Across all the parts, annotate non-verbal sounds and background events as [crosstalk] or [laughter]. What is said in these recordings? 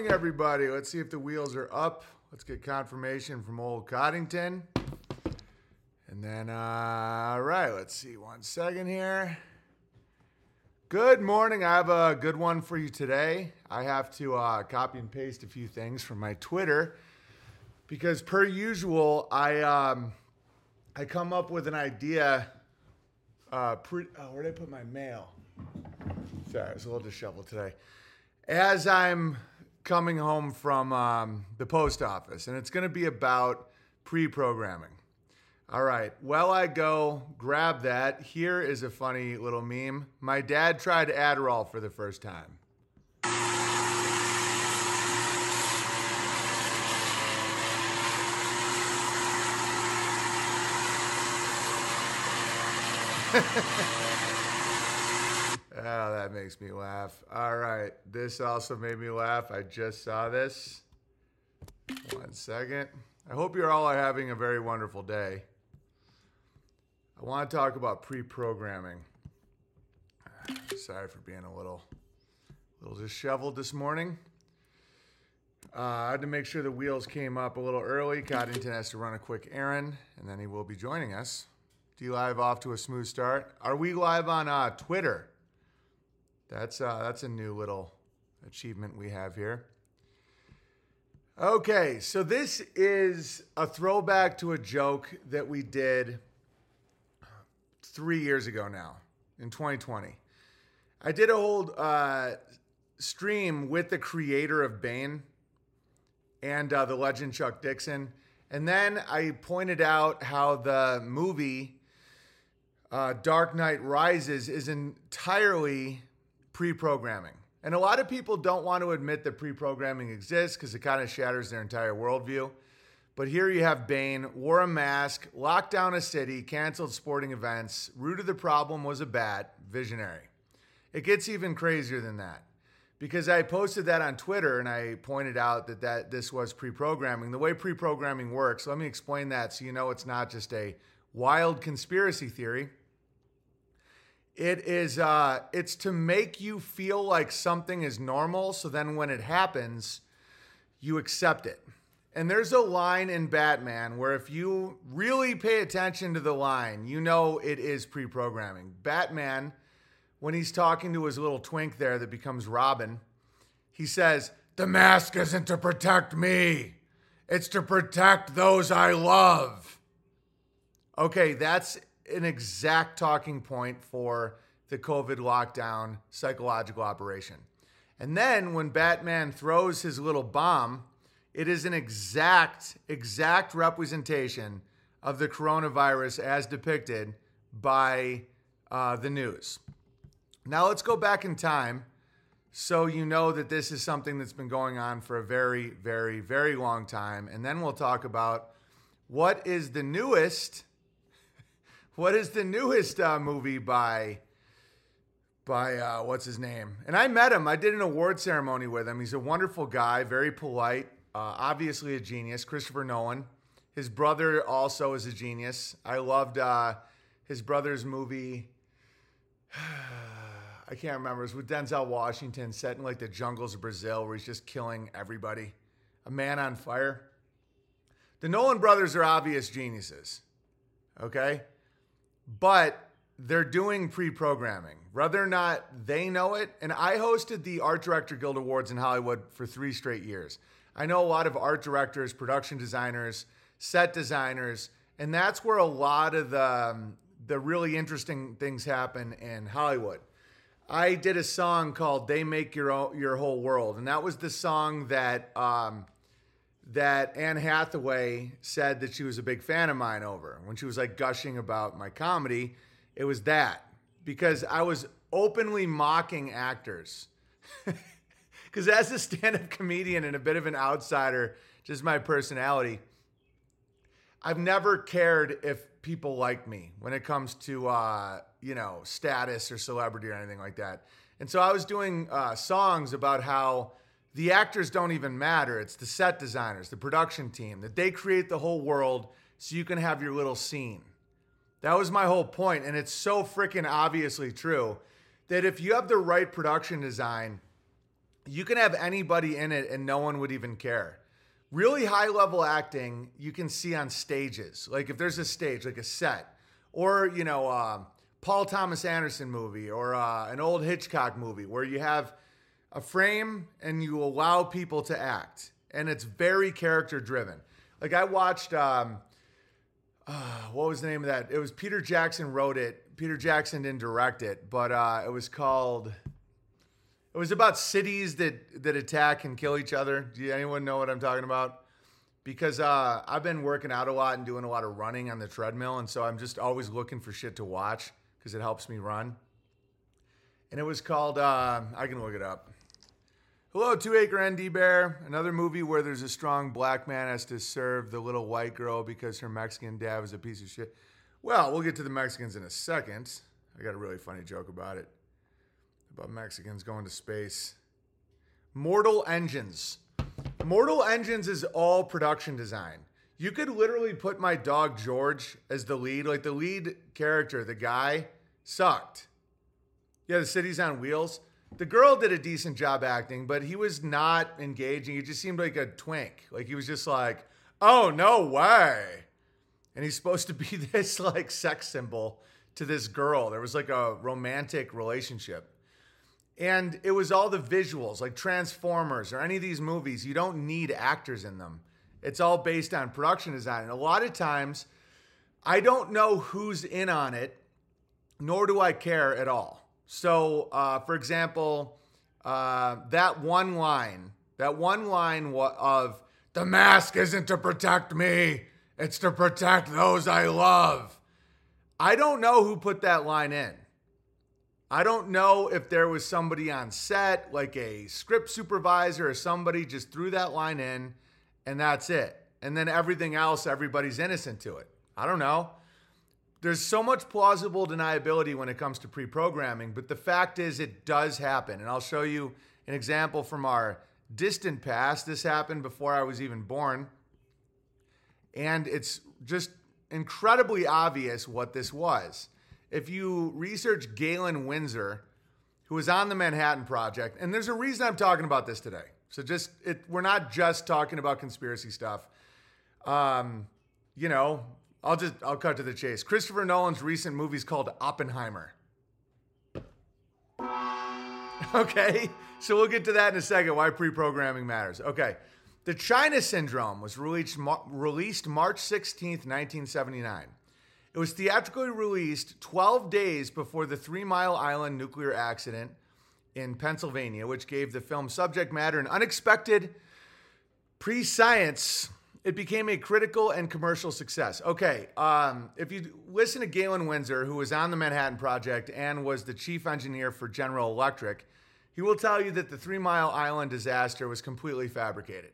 morning, everybody. Let's see if the wheels are up. Let's get confirmation from old Coddington. And then, uh, all right, let's see. One second here. Good morning. I have a good one for you today. I have to uh, copy and paste a few things from my Twitter because, per usual, I um, I come up with an idea. Uh, pre- oh, where did I put my mail? Sorry, I was a little disheveled today. As I'm coming home from um, the post office, and it's going to be about pre-programming. All right. Well, I go grab that. Here is a funny little meme. My dad tried Adderall for the first time. [laughs] Oh, that makes me laugh. All right. This also made me laugh. I just saw this. One second. I hope you're all having a very wonderful day. I want to talk about pre-programming. [sighs] Sorry for being a little, little disheveled this morning. Uh, I had to make sure the wheels came up a little early. Coddington has to run a quick errand, and then he will be joining us. D Live off to a smooth start. Are we live on uh, Twitter? That's uh, that's a new little achievement we have here. Okay, so this is a throwback to a joke that we did three years ago now, in 2020. I did a whole uh, stream with the creator of Bane and uh, the legend Chuck Dixon, and then I pointed out how the movie uh, Dark Knight Rises is entirely pre-programming. And a lot of people don't want to admit that pre-programming exists because it kind of shatters their entire worldview. But here you have Bane, wore a mask, locked down a city, canceled sporting events. Root of the problem was a bat, visionary. It gets even crazier than that. Because I posted that on Twitter and I pointed out that, that this was pre-programming. The way pre-programming works, let me explain that so you know it's not just a wild conspiracy theory. It is uh it's to make you feel like something is normal so then when it happens you accept it. And there's a line in Batman where if you really pay attention to the line, you know it is pre-programming. Batman when he's talking to his little twink there that becomes Robin, he says, "The mask isn't to protect me. It's to protect those I love." Okay, that's an exact talking point for the COVID lockdown psychological operation. And then when Batman throws his little bomb, it is an exact, exact representation of the coronavirus as depicted by uh, the news. Now let's go back in time so you know that this is something that's been going on for a very, very, very long time. And then we'll talk about what is the newest what is the newest uh, movie by by uh, what's his name? And I met him. I did an award ceremony with him. He's a wonderful guy, very polite, uh, obviously a genius. Christopher Nolan. His brother also is a genius. I loved uh, his brother's movie. [sighs] I can't remember. It was with Denzel Washington, set in like the jungles of Brazil, where he's just killing everybody. A Man on Fire. The Nolan brothers are obvious geniuses. Okay? But they're doing pre-programming. Whether or not they know it and i hosted the art director guild awards in hollywood for three straight years. I know a lot of art directors production designers set designers and that's where a lot of the um, the really interesting things happen in hollywood. I did a song called they make your your whole world and that was the song that um, that Anne Hathaway said that she was a big fan of mine over. When she was like gushing about my comedy, it was that because I was openly mocking actors. [laughs] Because as a stand up comedian and a bit of an outsider, just my personality, I've never cared if people like me when it comes to, uh, you know, status or celebrity or anything like that. And so I was doing uh, songs about how the actors don't even matter. It's the set designers, the production team, that they create the whole world so you can have your little scene. That was my whole point, and it's so freaking obviously true that if you have the right production design, you can have anybody in it and no one would even care. Really high level acting you can see on stages. Like if there's a stage, like a set, or you know, uh, Paul Thomas Anderson movie or uh, an old Hitchcock movie where you have a frame and you allow people to act, and it's very character driven. Like I watched, um, uh, what was the name of that? It was Peter Jackson wrote it. Peter Jackson didn't direct it, but uh, it was called. It was about cities that that attack and kill each other. Do anyone know what I'm talking about? Because uh, I've been working out a lot and doing a lot of running on the treadmill, and so I'm just always looking for shit to watch because it helps me run. And it was called. Uh, I can look it up. Hello, Two Acre ND Bear. Another movie where there's a strong black man has to serve the little white girl because her Mexican dad was a piece of shit. Well, we'll get to the Mexicans in a second. I got a really funny joke about it. About Mexicans going to space. Mortal Engines. Mortal Engines is all production design. You could literally put my dog George as the lead. Like the lead character, the guy, sucked. Yeah, the city's on wheels the girl did a decent job acting, but he was not engaging. He just seemed like a twink. Like he was just like, "Oh no way," and he's supposed to be [laughs] this like sex symbol to this girl. There was like a romantic relationship, and it was all the visuals, like Transformers or any of these movies. You don't need actors in them. It's all based on production design. And a lot of times, I don't know who's in on it, nor do I care at all. So, uh, for example, uh, that one line, that one line of the mask isn't to protect me, it's to protect those I love. I don't know who put that line in. I don't know if there was somebody on set, like a script supervisor or somebody just threw that line in and that's it. And then everything else, everybody's innocent to it. I don't know there's so much plausible deniability when it comes to pre-programming, but the fact is it does happen. And I'll show you an example from our distant past. This happened before I was even born. And it's just incredibly obvious what this was. If you research Galen Windsor, who was on the Manhattan Project, and there's a reason I'm talking about this today. So just it, we're not just talking about conspiracy stuff. Um, you know, I'll just I'll cut to the chase. Christopher Nolan's recent movies called Oppenheimer. Okay, so we'll get to that in a second. Why pre-programming matters. Okay, the China Syndrome was released released March 16th, 1979. It was theatrically released 12 days before the Three Mile Island nuclear accident in Pennsylvania, which gave the film subject matter an unexpected pre-science it became a critical and commercial success. Okay, um, if you listen to Galen Windsor, who was on the Manhattan Project and was the chief engineer for General Electric, he will tell you that the Three Mile Island disaster was completely fabricated.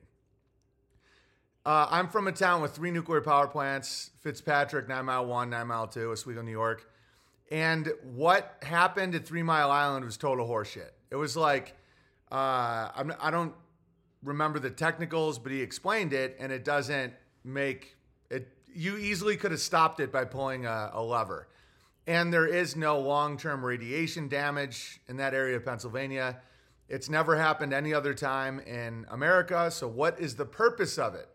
Uh, I'm from a town with three nuclear power plants Fitzpatrick, Nine Mile 1, Nine Mile 2, Oswego, New York. And what happened at Three Mile Island was total horseshit. It was like, uh, I'm, I don't remember the technicals, but he explained it, and it doesn't make it. You easily could have stopped it by pulling a, a lever. And there is no long term radiation damage in that area of Pennsylvania. It's never happened any other time in America. So, what is the purpose of it?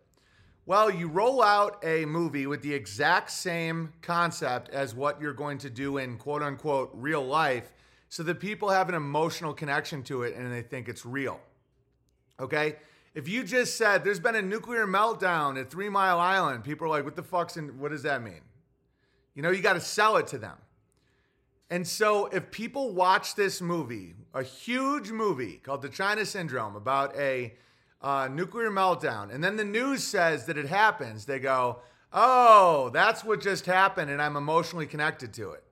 Well, you roll out a movie with the exact same concept as what you're going to do in quote unquote real life so that people have an emotional connection to it and they think it's real. Okay? If you just said there's been a nuclear meltdown at Three Mile Island, people are like, what the fuck's in, what does that mean? You know, you got to sell it to them. And so if people watch this movie, a huge movie called The China Syndrome about a uh, nuclear meltdown, and then the news says that it happens, they go, oh, that's what just happened, and I'm emotionally connected to it.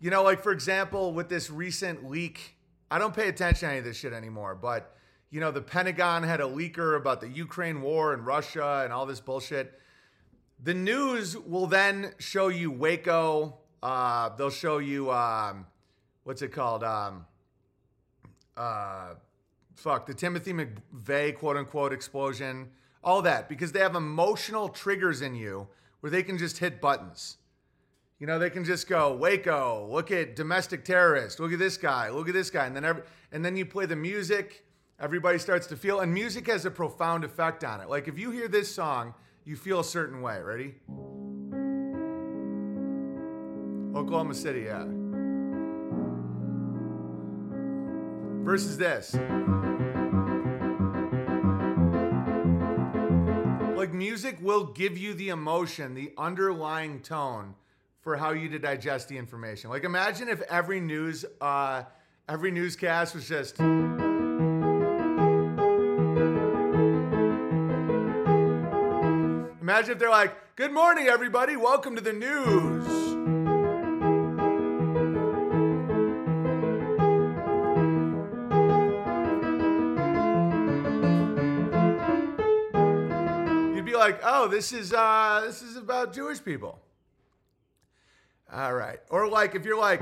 You know, like for example, with this recent leak, I don't pay attention to any of this shit anymore, but you know, the Pentagon had a leaker about the Ukraine war and Russia and all this bullshit. The news will then show you Waco. Uh, they'll show you um, what's it called? Um, uh, fuck the Timothy McVeigh quote unquote explosion. All that because they have emotional triggers in you where they can just hit buttons. You know, they can just go Waco. Look at domestic terrorist. Look at this guy. Look at this guy, and then every, and then you play the music everybody starts to feel, and music has a profound effect on it. Like if you hear this song, you feel a certain way. Ready? Oklahoma City, yeah. Versus this. Like music will give you the emotion, the underlying tone for how you to digest the information. Like imagine if every news uh every newscast was just Imagine if they're like, "Good morning everybody. Welcome to the news." You'd be like, "Oh, this is uh this is about Jewish people." All right. Or like if you're like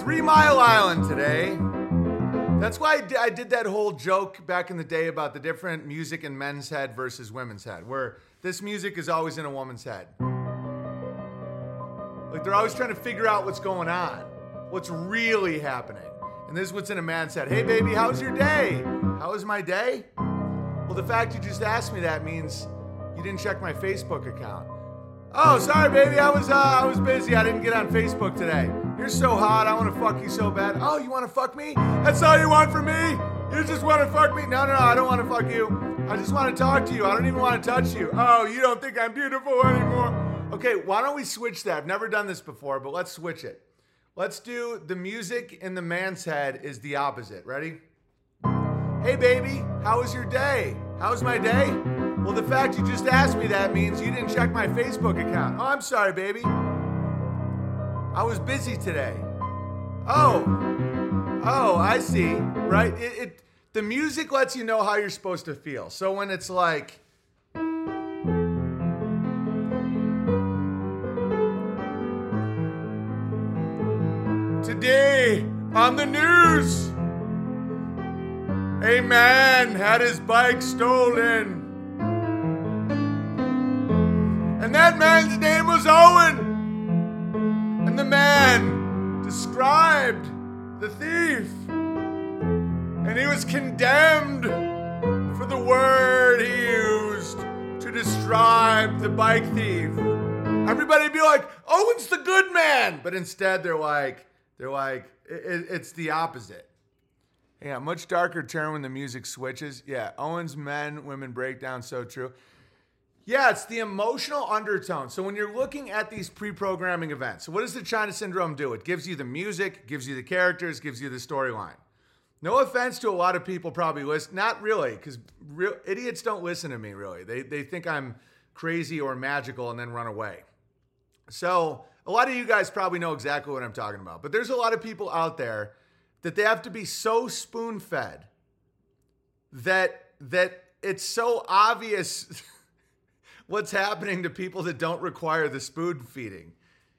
Three Mile Island today. That's why I di- I did that whole joke back in the day about the different music in men's head versus women's head, where this music is always in a woman's head. Like they're always trying to figure out what's going on, what's really happening. And this is what's in a man's head. Hey, baby, how's your day? How was my day? Well, the fact you just asked me that means you didn't check my Facebook account. Oh, sorry, baby. I was uh, I was busy. I didn't get on Facebook today. You're so hot. I want to fuck you so bad. Oh, you want to fuck me? That's all you want from me? You just want to fuck me? No, no, no. I don't want to fuck you. I just want to talk to you. I don't even want to touch you. Oh, you don't think I'm beautiful anymore? Okay, why don't we switch that? I've never done this before, but let's switch it. Let's do the music in the man's head is the opposite. Ready? Hey, baby, how was your day? How was my day? Well, the fact you just asked me that means you didn't check my Facebook account. Oh, I'm sorry, baby. I was busy today. Oh, oh, I see. Right? It, it the music lets you know how you're supposed to feel. So when it's like, today on the news, a man had his bike stolen. And that man's name was Owen. And the man described the thief. And he was condemned for the word he used to describe the bike thief. Everybody'd be like, Owen's the good man. But instead, they're like, they're like, it, it's the opposite. Yeah, much darker turn when the music switches. Yeah, Owen's men, women breakdown, so true. Yeah, it's the emotional undertone. So when you're looking at these pre-programming events, what does the China syndrome do? It gives you the music, gives you the characters, gives you the storyline. No offense to a lot of people probably listen, not really, because real idiots don't listen to me really. They they think I'm crazy or magical and then run away. So a lot of you guys probably know exactly what I'm talking about. But there's a lot of people out there that they have to be so spoon-fed that that it's so obvious [laughs] what's happening to people that don't require the spoon feeding.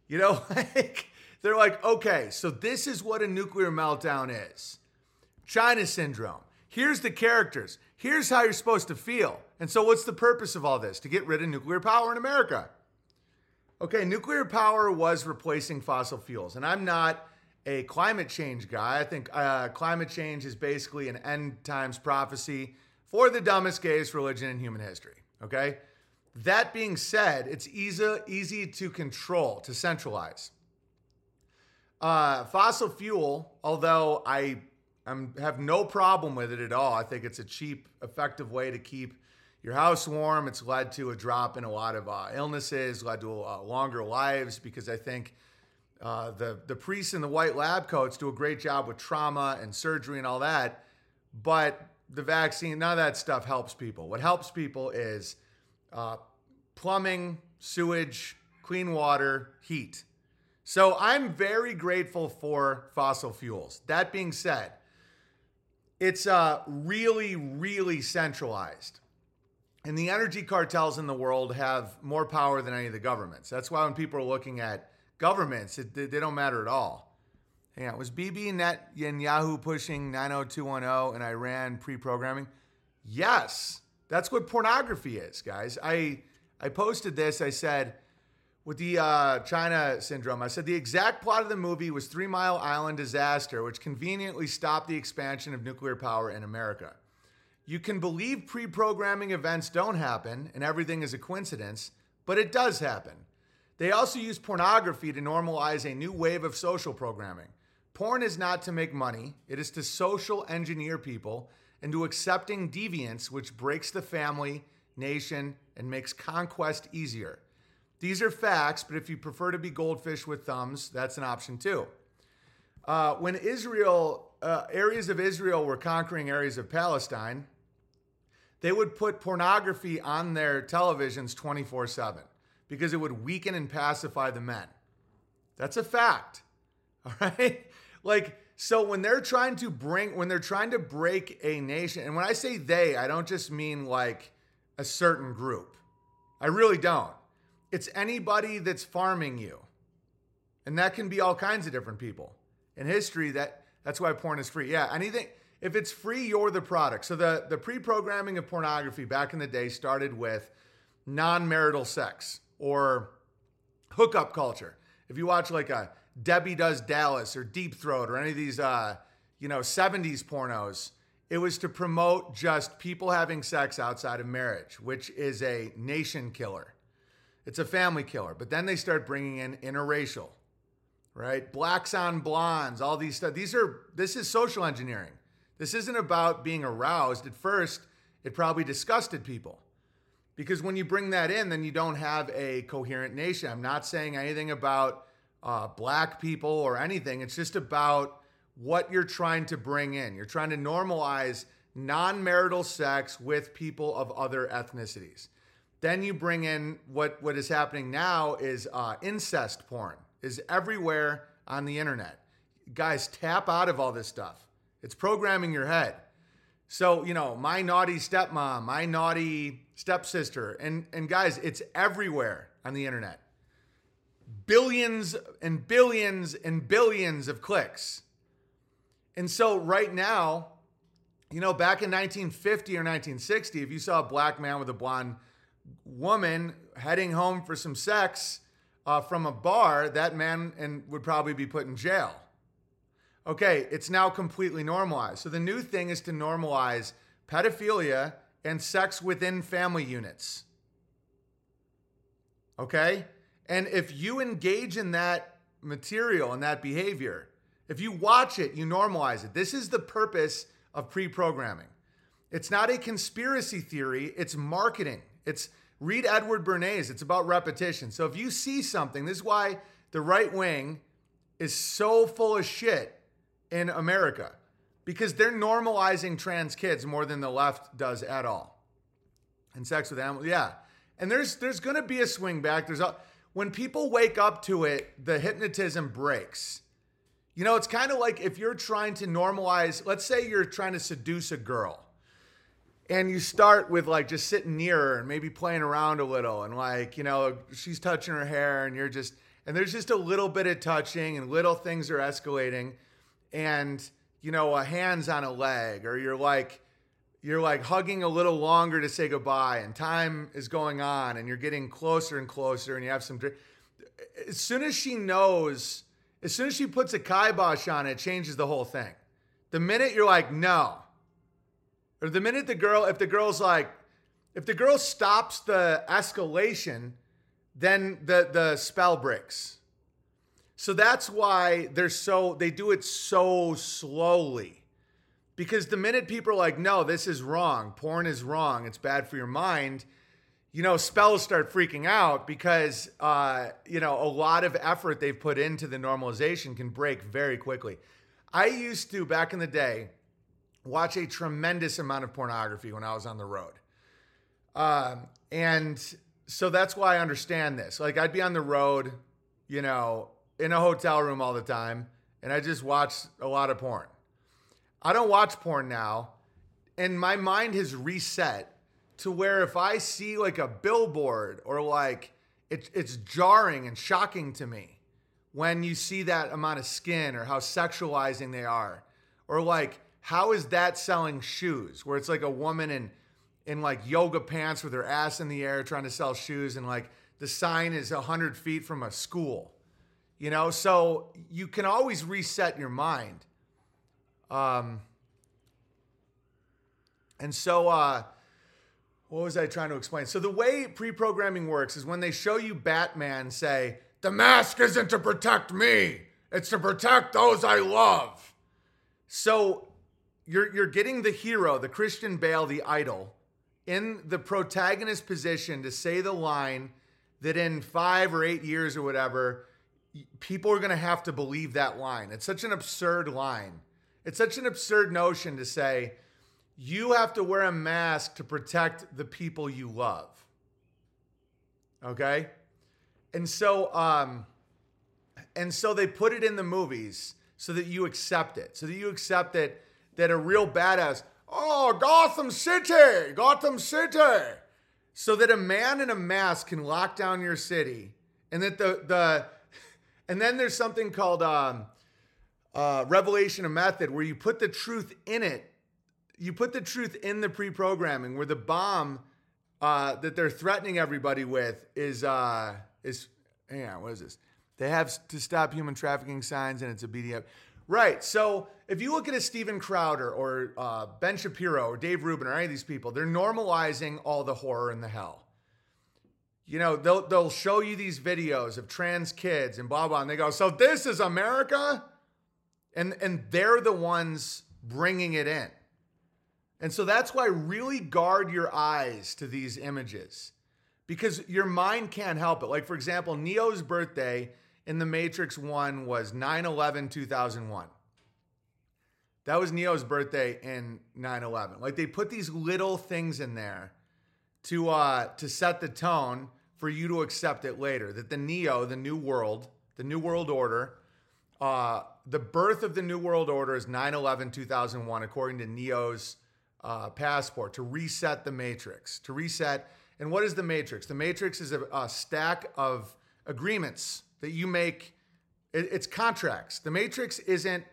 You know, [laughs] like they're like, okay, so this is what a nuclear meltdown is. China syndrome. Here's the characters. Here's how you're supposed to feel. And so, what's the purpose of all this? To get rid of nuclear power in America. Okay, nuclear power was replacing fossil fuels. And I'm not a climate change guy. I think uh, climate change is basically an end times prophecy for the dumbest, gayest religion in human history. Okay? That being said, it's easy, easy to control, to centralize. Uh, fossil fuel, although I I'm, have no problem with it at all, I think it's a cheap, effective way to keep your house warm. It's led to a drop in a lot of uh, illnesses, led to uh, longer lives because I think uh, the the priests in the white lab coats do a great job with trauma and surgery and all that. But the vaccine, none of that stuff helps people. What helps people is uh, plumbing, sewage, clean water, heat. So I'm very grateful for fossil fuels. That being said, it's uh, really, really centralized. And the energy cartels in the world have more power than any of the governments. That's why when people are looking at governments, it, they, don't matter at all. Hang on, was Bibi Netanyahu pushing 90210 and Iran pre-programming? Yes, that's what pornography is, guys. I I posted this. I said with the uh, China syndrome, I said the exact plot of the movie was Three Mile Island disaster, which conveniently stopped the expansion of nuclear power in America. You can believe pre programming events don't happen and everything is a coincidence, but it does happen. They also use pornography to normalize a new wave of social programming. Porn is not to make money, it is to social engineer people into accepting deviance, which breaks the family, nation, and makes conquest easier. These are facts, but if you prefer to be goldfish with thumbs, that's an option too. Uh, when Israel, uh, areas of Israel were conquering areas of Palestine, they would put pornography on their televisions 24 7 because it would weaken and pacify the men. That's a fact. [laughs] All right? Like, so when they're trying to bring, when they're trying to break a nation, and when I say they, I don't just mean like a certain group. I really don't. It's anybody that's farming you. And that can be all kinds of different people. In history, that that's why porn is free. Yeah, anything if it's free, you're the product. So the, the pre-programming of pornography back in the day started with non-marital sex or hookup culture. If you watch like a Debbie Does Dallas or Deep Throat or any of these, uh, you know, 70s pornos, it was to promote just people having sex outside of marriage, which is a nation killer. It's a family killer. But then they start bringing in interracial, right? Blacks on blondes, all these stuff. These are, this is social engineering. This isn't about being aroused. At first, it probably disgusted people. Because when you bring that in, then you don't have a coherent nation. I'm not saying anything about uh, black people or anything. It's just about what you're trying to bring in. You're trying to normalize non marital sex with people of other ethnicities. Then you bring in what, what is happening now is uh, incest porn is everywhere on the internet. Guys, tap out of all this stuff. It's programming your head. So, you know, my naughty stepmom, my naughty stepsister, and and guys, it's everywhere on the internet. Billions and billions and billions of clicks. And so right now, you know, back in 1950 or 1960, if you saw a black man with a blonde woman heading home for some sex uh, from a bar, that man and would probably be put in jail. Okay, it's now completely normalized. So the new thing is to normalize pedophilia and sex within family units. Okay? And if you engage in that material and that behavior, if you watch it, you normalize it. This is the purpose of pre programming. It's not a conspiracy theory, it's marketing. It's read Edward Bernays, it's about repetition. So if you see something, this is why the right wing is so full of shit in America because they're normalizing trans kids more than the left does at all. And sex with animals, yeah. And there's there's to be a swing back. There's a when people wake up to it, the hypnotism breaks. You know, it's kind of like if you're trying to normalize, let's say you're trying to seduce a girl. And you start with like just sitting near her and maybe playing around a little and like, you know, she's touching her hair and you're just and there's just a little bit of touching and little things are escalating. And you know a hand's on a leg or you're like you're like hugging a little longer to say goodbye and time is going on and you're getting closer and closer and you have some as soon as she knows as soon as she puts a kibosh on it changes the whole thing. The minute you're like no or the minute the girl if the girl's like if the girl stops the escalation then the the spell breaks so that's why they're so they do it so slowly. Because the minute people are like, "No, this is wrong. Porn is wrong. It's bad for your mind." You know, spells start freaking out because uh, you know a lot of effort they've put into the normalization can break very quickly. I used to back in the day watch a tremendous amount of pornography when I was on the road, um, and so that's why I understand this. Like I'd be on the road, you know, in a hotel room all the time and I just watch a lot of porn. I don't watch porn now, and my mind has reset to where if I see like a billboard or like it, it's jarring and shocking to me when you see that amount of skin or how sexualizing they are, or like how is that selling shoes where it's like a woman in in like yoga pants with her ass in the air trying to sell shoes and like the sign is 100 feet from a school you know, so you can always reset your mind. Um, And so, uh, what was I trying to explain? So, the way pre programming works is when they show you Batman say, The mask isn't to protect me, it's to protect those I love. So, you're, you're getting the hero, the Christian Bale, the idol, in the protagonist position to say the line that in five or eight years or whatever, people are going to have to believe that line. It's such an absurd line. It's such an absurd notion to say, you have to wear a mask to protect the people you love. Okay? And so um and so they put it in the movies so that you accept it. So that you accept that that a real badass, oh, Gotham City, Gotham City. So that a man in a mask can lock down your city and that the the and then there's something called um uh, revelation of method where you put the truth in it you put the truth in the pre-programming where the bomb uh, that they're threatening everybody with is uh, is hang on, what is this? They have to stop human trafficking signs, and it's a BDF. Right. So if you look at a Steven Crowder or uh, Ben Shapiro or Dave Rubin or any of these people, they're normalizing all the horror and the hell. You know, they'll they'll show you these videos of trans kids and blah blah, and they go, "So this is America," and and they're the ones bringing it in. And so that's why really guard your eyes to these images because your mind can't help it. Like, for example, Neo's birthday in The Matrix 1 was 9 11 2001. That was Neo's birthday in 9 11. Like, they put these little things in there to, uh, to set the tone for you to accept it later. That the Neo, the new world, the new world order, uh, the birth of the new world order is 9 11 2001, according to Neo's uh, passport to reset the matrix, to reset. And what is the matrix? The matrix is a, a stack of agreements that you make. It, it's contracts. The matrix isn't,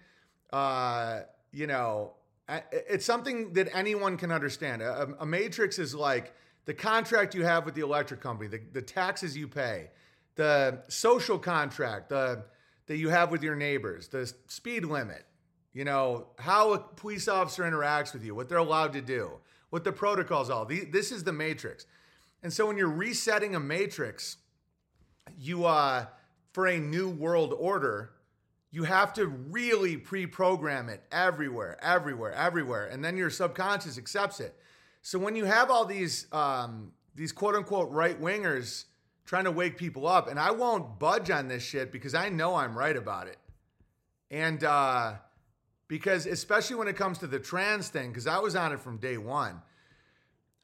uh, you know, it's something that anyone can understand. A, a, matrix is like the contract you have with the electric company, the, the taxes you pay, the social contract the, that you have with your neighbors, the speed limit, you know, how a police officer interacts with you, what they're allowed to do, what the protocols are. This is the matrix. And so when you're resetting a matrix, you uh for a new world order, you have to really pre-program it everywhere, everywhere, everywhere, and then your subconscious accepts it. So when you have all these um, these quote unquote right wingers trying to wake people up, and I won't budge on this shit because I know I'm right about it. And uh, because especially when it comes to the trans thing, because I was on it from day one.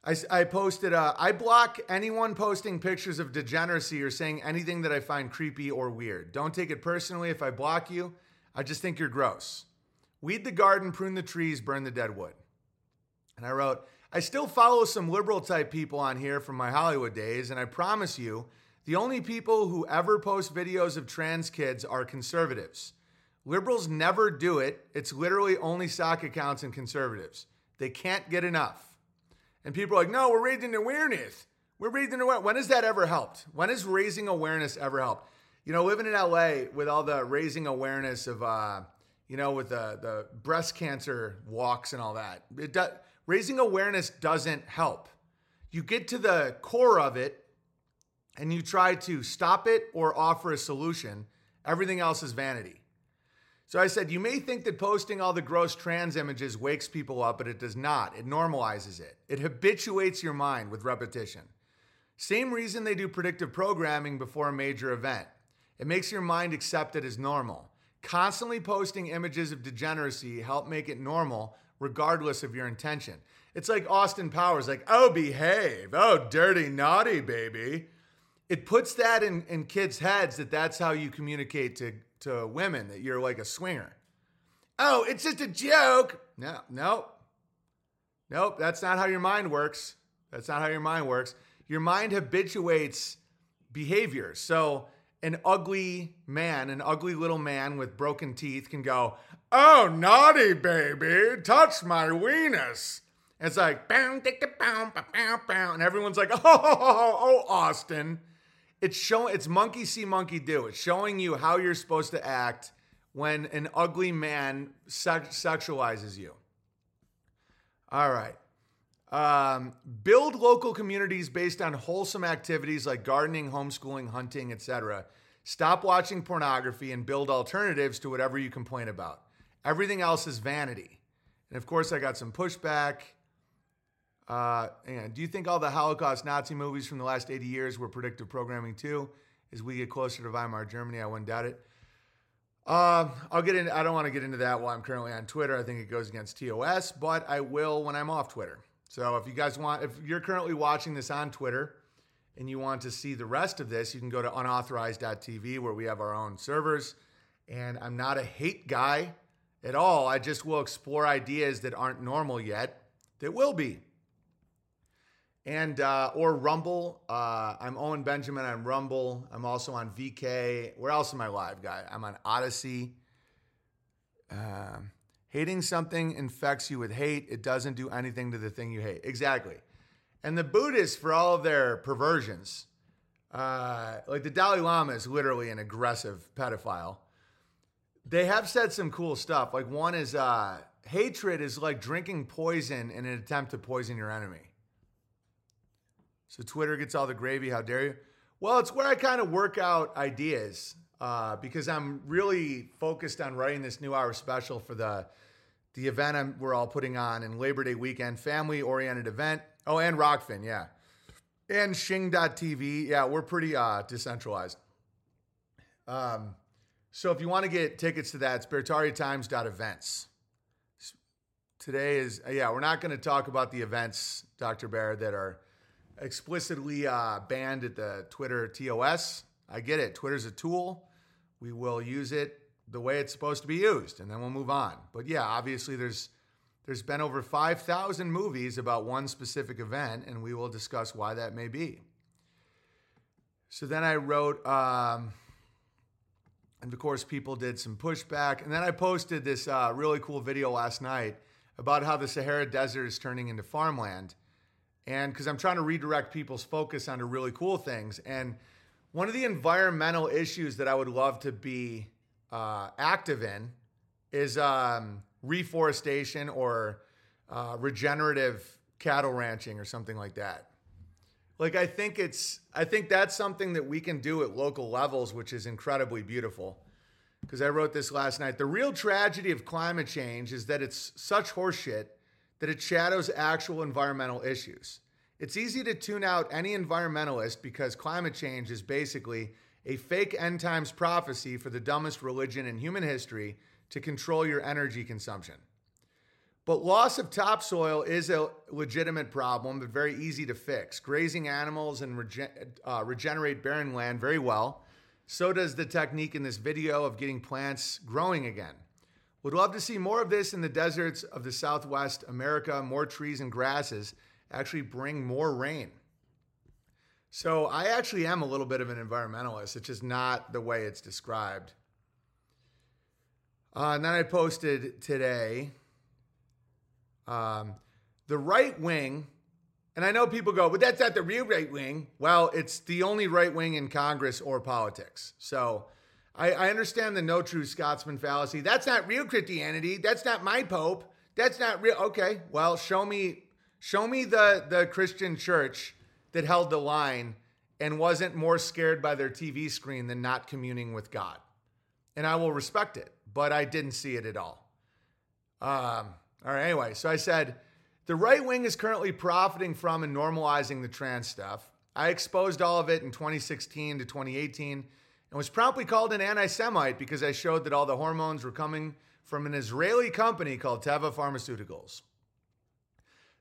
I, I posted, uh, I block anyone posting pictures of degeneracy or saying anything that I find creepy or weird. Don't take it personally if I block you. I just think you're gross. Weed the garden, prune the trees, burn the dead wood. And I wrote, I still follow some liberal type people on here from my Hollywood days, and I promise you, the only people who ever post videos of trans kids are conservatives. Liberals never do it. It's literally only sock accounts and conservatives. They can't get enough. And people are like, no, we're raising awareness. We're raising awareness. When has that ever helped? When has raising awareness ever helped? You know, living in LA with all the raising awareness of, uh, you know, with the, the breast cancer walks and all that, it do, raising awareness doesn't help. You get to the core of it and you try to stop it or offer a solution. Everything else is vanity. So I said, you may think that posting all the gross trans images wakes people up, but it does not. It normalizes it, it habituates your mind with repetition. Same reason they do predictive programming before a major event. It makes your mind accept it as normal. Constantly posting images of degeneracy help make it normal, regardless of your intention. It's like Austin Powers, like, oh, behave. Oh, dirty, naughty, baby. It puts that in, in kids' heads that that's how you communicate to to women that you're like a swinger. Oh, it's just a joke. No, no. Nope, that's not how your mind works. That's not how your mind works. Your mind habituates behavior. So, an ugly man, an ugly little man with broken teeth can go, Oh, naughty baby, touch my weenus. And it's like, and everyone's like, [laughs] oh, oh, oh, oh, Austin. It's showing it's monkey see monkey do. It's showing you how you're supposed to act when an ugly man sex- sexualizes you. All right. Um, build local communities based on wholesome activities like gardening, homeschooling, hunting, etc. Stop watching pornography and build alternatives to whatever you complain about. Everything else is vanity. And of course, I got some pushback. Uh, and do you think all the Holocaust Nazi movies from the last 80 years were predictive programming too? As we get closer to Weimar Germany, I wouldn't doubt it. Uh, I'll get in. I don't want to get into that while I'm currently on Twitter. I think it goes against TOS, but I will when I'm off Twitter. So if you guys want, if you're currently watching this on Twitter and you want to see the rest of this, you can go to unauthorized.tv where we have our own servers. And I'm not a hate guy at all. I just will explore ideas that aren't normal yet that will be. And uh, or Rumble. Uh, I'm Owen Benjamin on Rumble. I'm also on VK. Where else am I live, guy? I'm on Odysee. Um, hating something infects you with hate. It doesn't do anything to the thing you hate. Exactly. And the Buddhists, for all of their perversions, uh, like the Dalai Lama is literally an aggressive pedophile. They have said some cool stuff. Like one is uh, hatred is like drinking poison in an attempt to poison your enemy. So Twitter gets all the gravy. How dare you? Well, it's where I kind of work out ideas uh, because I'm really focused on writing this new hour special for the the event I'm, we're all putting on in Labor Day weekend, family oriented event. Oh, and Rokfin, yeah, and Shing.tv. Yeah, we're pretty uh, decentralized. Um, so if you want to get tickets to that, it's BeartariaTimes.events. Today is, yeah, we're not going to talk about the events, Dr. Bear, that are explicitly uh, banned at the Twitter TOS. I get it. Twitter's a tool. We will use it the way it's supposed to be used, and then we'll move on. But yeah, obviously there's there's been over 5,000 movies about one specific event, and we will discuss why that may be. So then I wrote. Um, and of course, people did some pushback. And then I posted this uh, really cool video last night about how the Sahara Desert is turning into farmland. And because I'm trying to redirect people's focus onto really cool things. And one of the environmental issues that I would love to be uh, active in is um, reforestation or uh, regenerative cattle ranching or something like that. Like I think it's I think that's something that we can do at local levels, which is incredibly beautiful. Because I wrote this last night. The real tragedy of climate change is that it's such horseshit that it shadows actual environmental issues. It's easy to tune out any environmentalist because climate change is basically a fake end times prophecy for the dumbest religion in human history to control your energy consumption. But loss of topsoil is a legitimate problem, but very easy to fix. Grazing animals and uh, regenerate barren land very well. So does the technique in this video of getting plants growing again. Would love to see more of this in the deserts of the Southwest America. More trees and grasses actually bring more rain. So I actually am a little bit of an environmentalist. It's just not the way it's described. Uh, and then I posted today um, the right wing, and I know people go, but that's not the real right wing. Well, it's the only right wing in Congress or politics. So I, I understand the no true Scotsman fallacy. That's not real Christianity. That's not my Pope. That's not real. Okay, well, show me, show me the the Christian church that held the line and wasn't more scared by their TV screen than not communing with God, and I will respect it. But I didn't see it at all. Um, all right, anyway, so I said the right wing is currently profiting from and normalizing the trans stuff. I exposed all of it in 2016 to 2018 and was promptly called an anti Semite because I showed that all the hormones were coming from an Israeli company called Teva Pharmaceuticals.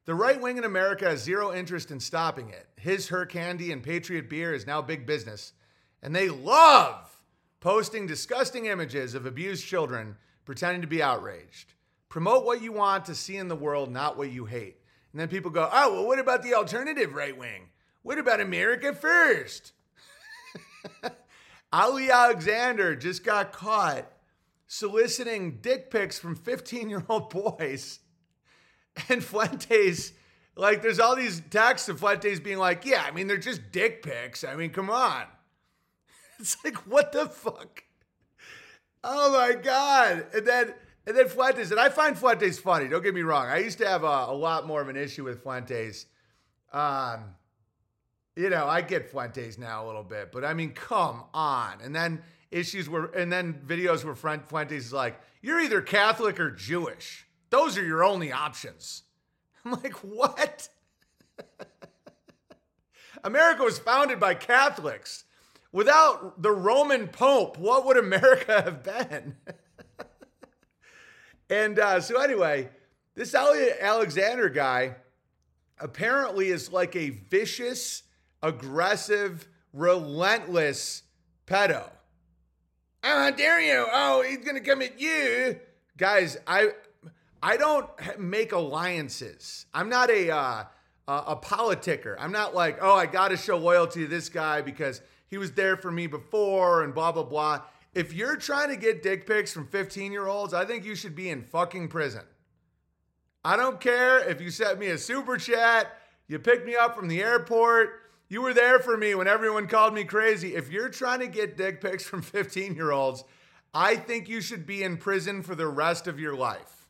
The right wing in America has zero interest in stopping it. His, her candy, and Patriot beer is now big business, and they love posting disgusting images of abused children pretending to be outraged. Promote what you want to see in the world, not what you hate. And then people go, oh, well, what about the alternative right wing? What about America first? [laughs] Ali Alexander just got caught soliciting dick pics from 15 year old [laughs] boys. And Fuentes, like, there's all these texts of Fuentes being like, yeah, I mean, they're just dick pics. I mean, come on. [laughs] It's like, what the fuck? Oh my God. And then And then Fuentes, and I find Fuentes funny. Don't get me wrong. I used to have a, a lot more of an issue with Fuentes. Um, you know, I get Fuentes now a little bit, but I mean, come on. And then issues were, and then videos where Fuentes is like, you're either Catholic or Jewish. Those are your only options. [laughs] I'm like, what? [laughs] America was founded by Catholics. Without the Roman Pope, what would America [laughs] have been? and uh, so, anyway, this Alexander guy apparently is like a vicious, aggressive, relentless pedo. Oh, how dare you? Oh, he's gonna come at you, guys. I I don't make alliances. I'm not a uh, a politicker. I'm not like, oh, I got to show loyalty to this guy because he was there for me before and blah blah blah. If you're trying to get dick pics from 15 year olds, I think you should be in fucking prison. I don't care if you sent me a super chat, you picked me up from the airport, you were there for me when everyone called me crazy. If you're trying to get dick pics from [laughs] 15 year olds, I think you should be in prison for the rest of your life.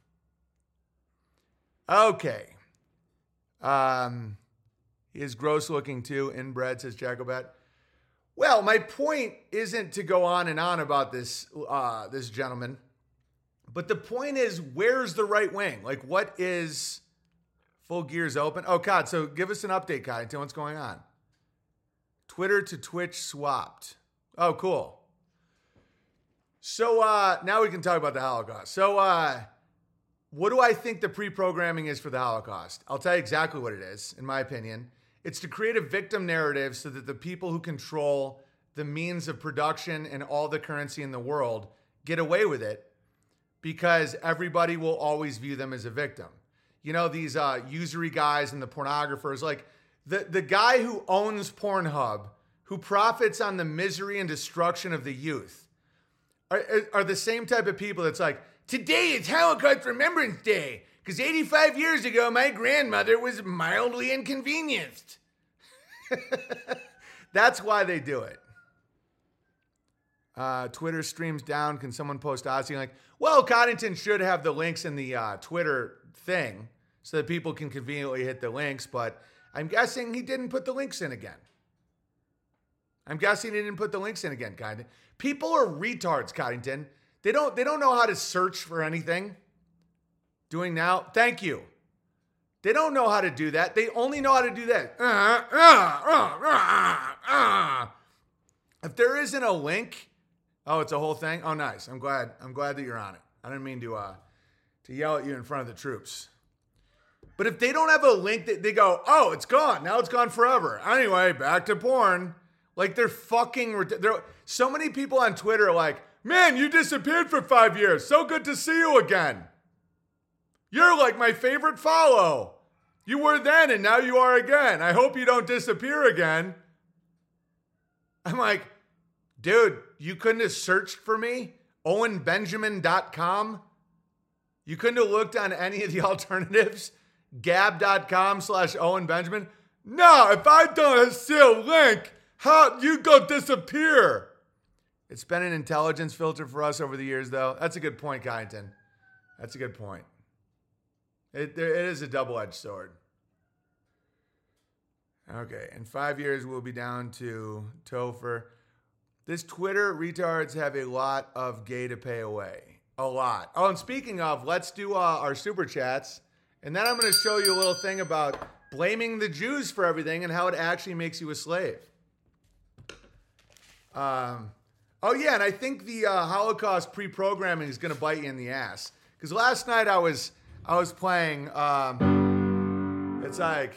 Okay. Um, he is gross looking too, inbred, says Jacobet. Well, my point isn't to go on and on about this uh, this gentleman, but the point is, where's the right wing? Like, what is full gears open? Oh, God. So give us an update. Tell what's going on. Twitter to Twitch swapped. Oh, cool. So uh, now we can talk about the Holocaust. So, uh, what do I think the pre programming is for the Holocaust? I'll tell you exactly what it is, in my opinion. It's to create a victim narrative so that the people who control the means of production and all the currency in the world get away with it because everybody will always view them as a victim. You know, these uh, usury guys and the pornographers, like the, the guy who owns Pornhub, who profits on the misery and destruction of the youth, are, are the same type of people that's like, Today is Holocaust Remembrance Day because 85 years ago, my grandmother was mildly inconvenienced. [laughs] That's why they do it. Uh, Twitter streams down. Can someone post asking like, well, Coddington should have the links in the uh, Twitter thing so that people can conveniently hit the links, but I'm guessing he didn't put the links in again. I'm guessing he didn't put the links in again, Coddington. People are retards, Coddington. They don't they don't know how to search for anything. Doing now, thank you. They don't know how to do that. They only know how to do that. Uh, uh, uh, if there isn't a link, oh, it's a whole thing. Oh, nice. I'm glad. I'm glad that you're on it. I didn't mean to uh, to yell at you in front of the troops. But if they don't have a link, that they go, oh, it's gone. Now it's gone forever. Anyway, back to porn. Like they're fucking. They're, so many people on Twitter are like, Man, you disappeared for five years. So good to see you again. You're like my favorite follow. You were then and now you are again. I hope you don't disappear again. I'm like, dude, you couldn't have searched for me? OwenBenjamin.com? You couldn't have looked on any of the [laughs] alternatives? Gab.com slash Owen Benjamin? No, if I don't see a link, how you go disappear? It's been an intelligence filter for us over the years, though. That's a good point, Kyneton. That's a good point. It, it is a double edged sword. Okay, in five years, we'll be down to Topher. This Twitter retards have a lot of gay to pay away. A lot. Oh, and speaking of, let's do uh, our super chats. And then I'm going to show you a little thing about blaming the Jews for everything and how it actually makes you a slave. Um, Oh yeah, and I think the uh, Holocaust pre-programming is going to bite you in the ass. Because last night I was I was playing. Um, it's like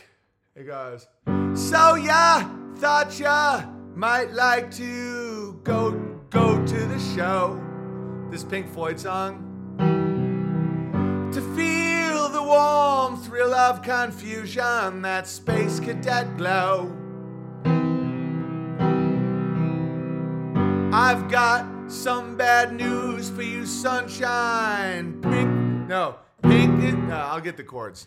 it goes. So yeah, thought ya might like to go go to the show. This Pink Floyd song. To feel warm thrill of confusion, that space cadet glow. I've got some bad news for you, sunshine. Pink, no, pink. no, I'll get the chords.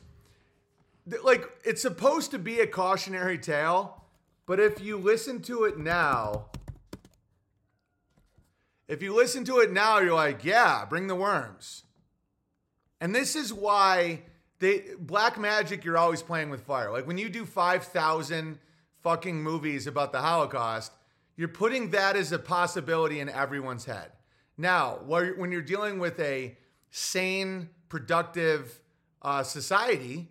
Like it's supposed to be a cautionary tale, but if you listen to it now, if you listen to it now, you're like, yeah, bring the worms. And this is why they black magic you're always playing with fire. Like when you do 5,000 fucking movies about the Holocaust, you're putting that as a possibility in everyone's head. Now, when you're dealing with a sane, productive uh, society,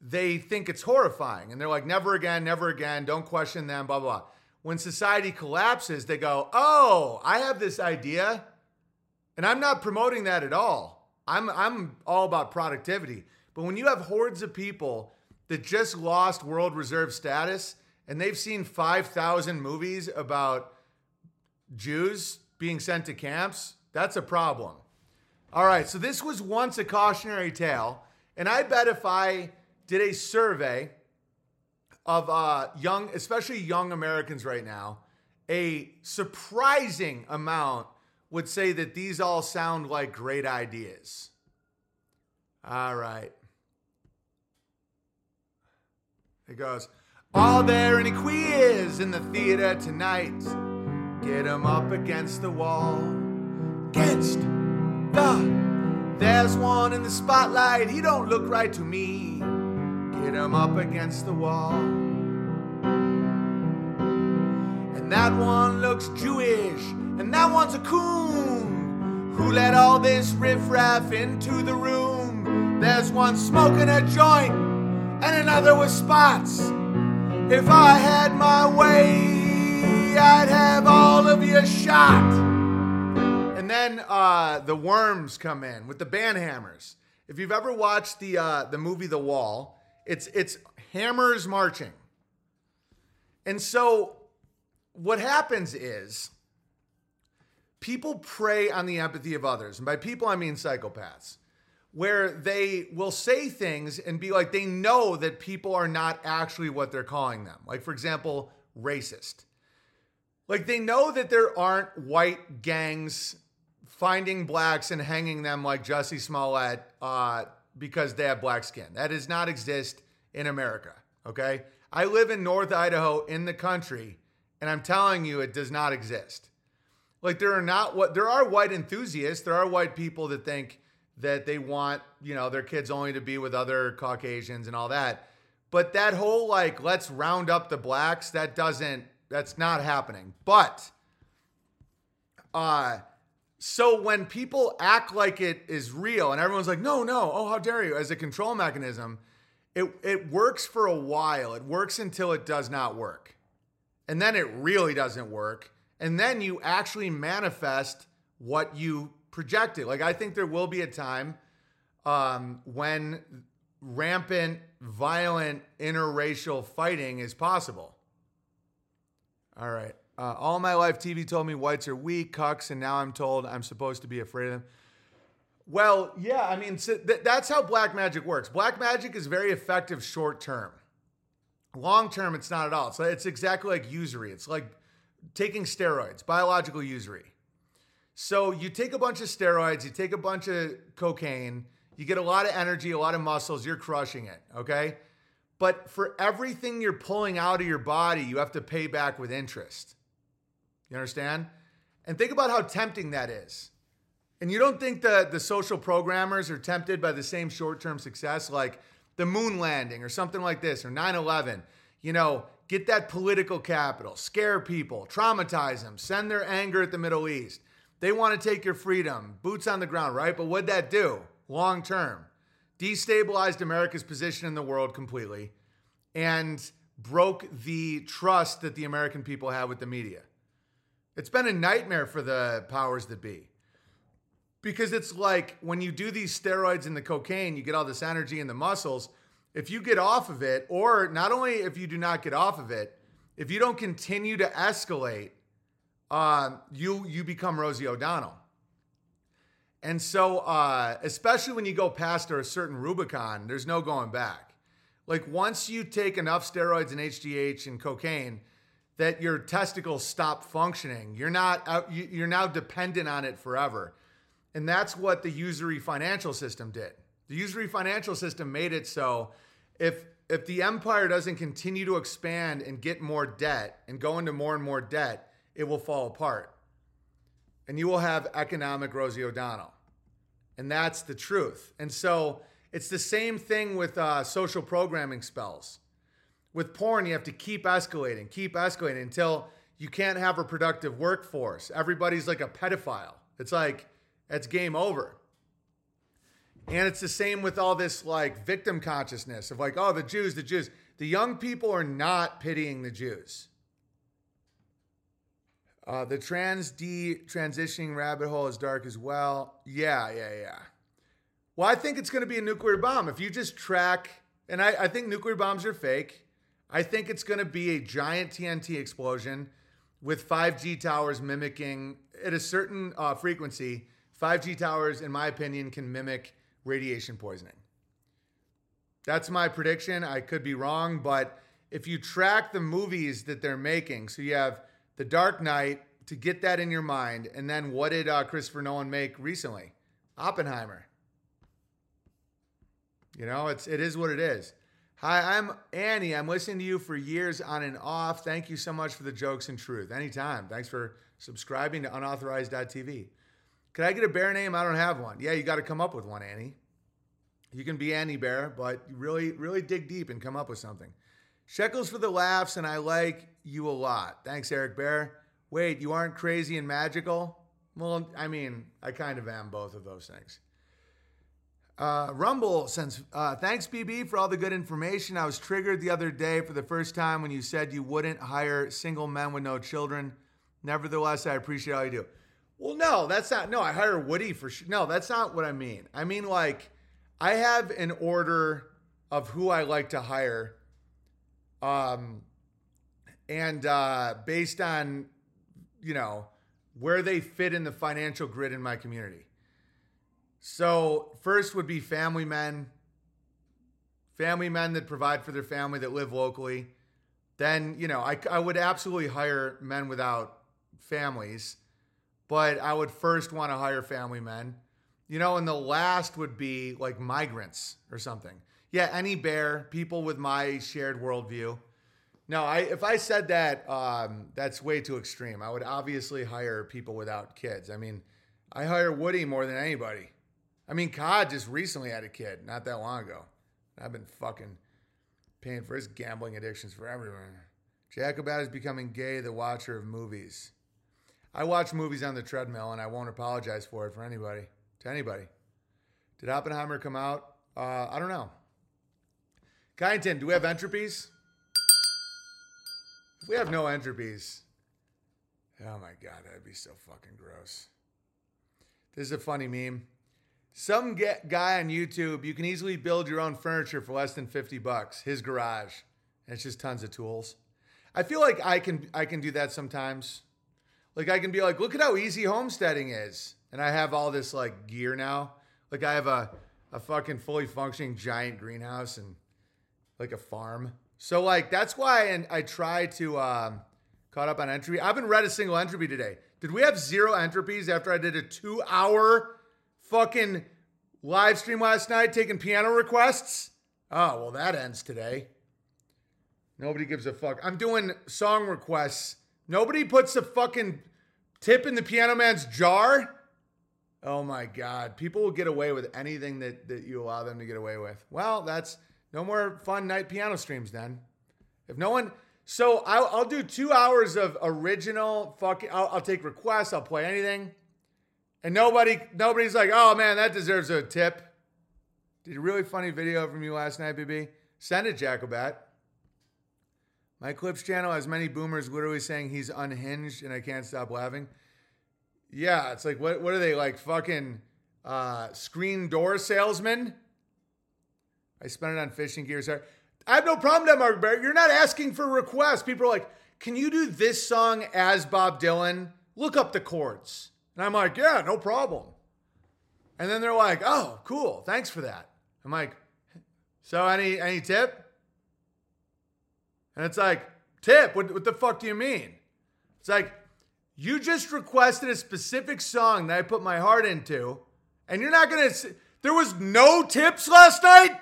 they think it's horrifying and they're like, never again, never again, don't question them, blah, blah, blah. When society collapses, they go, oh, I have this idea. And I'm not promoting that at all. I'm, I'm all about productivity. But when you have hordes of people that just lost world reserve status and they've seen 5,000 movies about Jews being sent to camps, that's a problem. All right, so this was once a cautionary tale. And I bet if I did a survey of uh, young, especially young Americans right now, a surprising amount would say that these all sound like great ideas. All right. It goes, Are there any queers in the theater tonight? Get them up against the wall. Against the. There's one in the spotlight, he don't look right to me. Get him up against the wall. And that one looks Jewish, and that one's a coon who let all this riffraff into the room. There's one smoking a joint, and another with spots. If I had my way, I'd have all of you shot. And then uh, the worms come in with the band hammers. If you've ever watched the uh, the movie The Wall, it's it's hammers marching. And so what happens is people prey on the empathy of others. And by people I mean psychopaths. Where they will say things and be like they know that people are not actually what they're calling them. Like for example, racist. Like they know that there aren't white gangs finding blacks and hanging them like Jussie Smollett uh, because they have black skin. That does not exist in America. Okay. I live in North Idaho in the country, and I'm telling you, it does not exist. Like there are not what there are white enthusiasts. There are white people that think that they want, you know, their kids only to be with other Caucasians and all that. But that whole like let's round up the blacks, that doesn't that's not happening. But uh so when people act like it is real and everyone's like, no, no, oh, how dare you, as a control mechanism, it, it works for a while. It works until it does not work. And then it really doesn't work. And then you actually manifest what you projected. Like, I think there will be a time um, when rampant, violent interracial fighting is possible. All right. Uh, all my life, TV told me whites are weak, cucks, and now I'm told I'm supposed to be afraid of them. Well, yeah, I mean, so th- that's how black magic works. Black magic is very effective short term. Long term, it's not at all. So it's exactly like usury. It's like taking steroids, biological usury. So you take a bunch of steroids, you take a bunch of cocaine, you get a lot of energy, a lot of muscles, you're crushing it, okay? But for everything you're pulling out of your body, you have to pay back with interest. You understand? And think about how tempting that is. And you don't think the, the social programmers are tempted by the same short term success like the moon landing or something like this or 9 11? You know, get that political capital, scare people, traumatize them, send their anger at the Middle East. They want to take your freedom, boots on the ground, right? But what'd that do long term? Destabilized America's position in the world completely and broke the trust that the American people have with the media. It's been a nightmare for the powers that be. Because it's like when you do these steroids and the cocaine, you get all this energy in the muscles. If you get off of it, or not only if you do not get off of it, if you don't continue to escalate, uh, you you become Rosie O'Donnell. And so, uh, especially when you go past a certain Rubicon, there's no going back. Like once you take enough steroids and HGH and cocaine, that your testicles stop functioning. You're not you're now dependent on it forever. And that's what the usury financial system did. The usury financial system made it so if if the empire doesn't continue to expand and get more debt and go into more and more debt, it will fall apart. And you will have economic Rosie O'Donnell. And that's the truth. And so it's the same thing with uh, social programming spells. With porn, you have to keep escalating, keep escalating until you can't have a productive workforce. Everybody's like a pedophile. It's like, it's game over. And it's the same with all this like victim consciousness of like, oh, the Jews, the Jews. The young people are not pitying the Jews. Uh, the trans D transitioning rabbit hole is dark as well. Yeah, yeah, yeah. Well, I think it's going to be a nuclear bomb. If you just track, and I, I think nuclear bombs are fake. I think it's going to be a giant TNT explosion with 5G towers mimicking at a certain uh, frequency. 5G towers, in my opinion, can mimic radiation poisoning. That's my prediction. I could be wrong, but if you track the movies that they're making, so you have The Dark Knight to get that in your mind, and then what did uh, Christopher Nolan make recently? Oppenheimer. You know, it's it is what it is. Hi, I'm Annie. I'm listening to you for years on and off. Thank you so much for the jokes and truth. Anytime. Thanks for subscribing to unauthorized.tv. Could I get a bear name? I don't have one. Yeah, you got to come up with one, Annie. You can be Annie Bear, but really, really dig deep and come up with something. Shekels for the laughs, and I like you a lot. Thanks, Eric Bear. Wait, you aren't crazy and magical? Well, I mean, I kind of am both of those things. Uh, Rumble sends uh, thanks, BB, for all the good information. I was triggered the other day for the first time when you said you wouldn't hire single men with no children. Nevertheless, I appreciate all you do. Well, no, that's not. No, I hire Woody for sure. No, that's not what I mean. I mean, like, I have an order of who I like to hire. Um, and uh, based on, you know, where they fit in the financial grid in my community. So, first would be family men, family men that provide for their family that live locally. Then, you know, I, I would absolutely hire men without families, but I would first want to hire family men. You know, and the last would be like migrants or something. Yeah, any bear, people with my shared worldview. No, I if I said that, um, that's way too extreme. I would obviously hire people without kids. I mean, I hire Woody more than anybody. I mean, Cod just recently had a kid, not that long ago. I've been fucking paying for his gambling addictions for everyone. Jacobat is becoming gay, the watcher of movies. I watch movies on the treadmill, and I won't apologize for it for anybody, to anybody. Did Oppenheimer come out? Uh, I don't know. Kyneton, do we have entropies? We have no entropies, oh my god, that'd be so fucking gross. This is a funny meme. Some guy on YouTube, you can easily build your own furniture for less than 50 bucks. His garage. And it's just tons of tools. I feel like I can I can do that sometimes. Like I can be like, look at how easy homesteading is. And I have all this like gear now. Like I have a, a fucking fully functioning giant greenhouse and like a farm. So like that's why and I try to um, caught up on entropy. I haven't read a single entropy today. Did we have zero entropies after I did a two hour fucking live stream last night taking piano requests. Oh, well, that ends today. Nobody gives a fuck. I'm doing song requests. Nobody puts a fucking tip in the piano man's jar. Oh my God. People will get away with anything that, that you allow them to get away with. Well, that's no more fun night piano streams then. If no one, so I'll, I'll do two hours of original fucking, I'll, I'll take requests, I'll play anything. And nobody, nobody's like, oh man, that deserves a tip. Did a really funny video from you last night, BB. Send it, Jacobat. My clips channel has many boomers literally saying he's unhinged and I can't stop laughing. Yeah, it's like what what are they like fucking uh, screen door salesmen? I spent it on fishing gear. Sorry. I have no problem with that, Mark Barrett. You're not asking for requests. People are like, can you do this song as Bob Dylan? Look up the chords. And I'm like, yeah, no problem. And then they're like, oh, cool. Thanks for that. I'm like, so any any tip? And it's like, tip? What, what the fuck do you mean? It's like, you just requested a specific song that I put my heart into, and you're not gonna. There was no tips last night.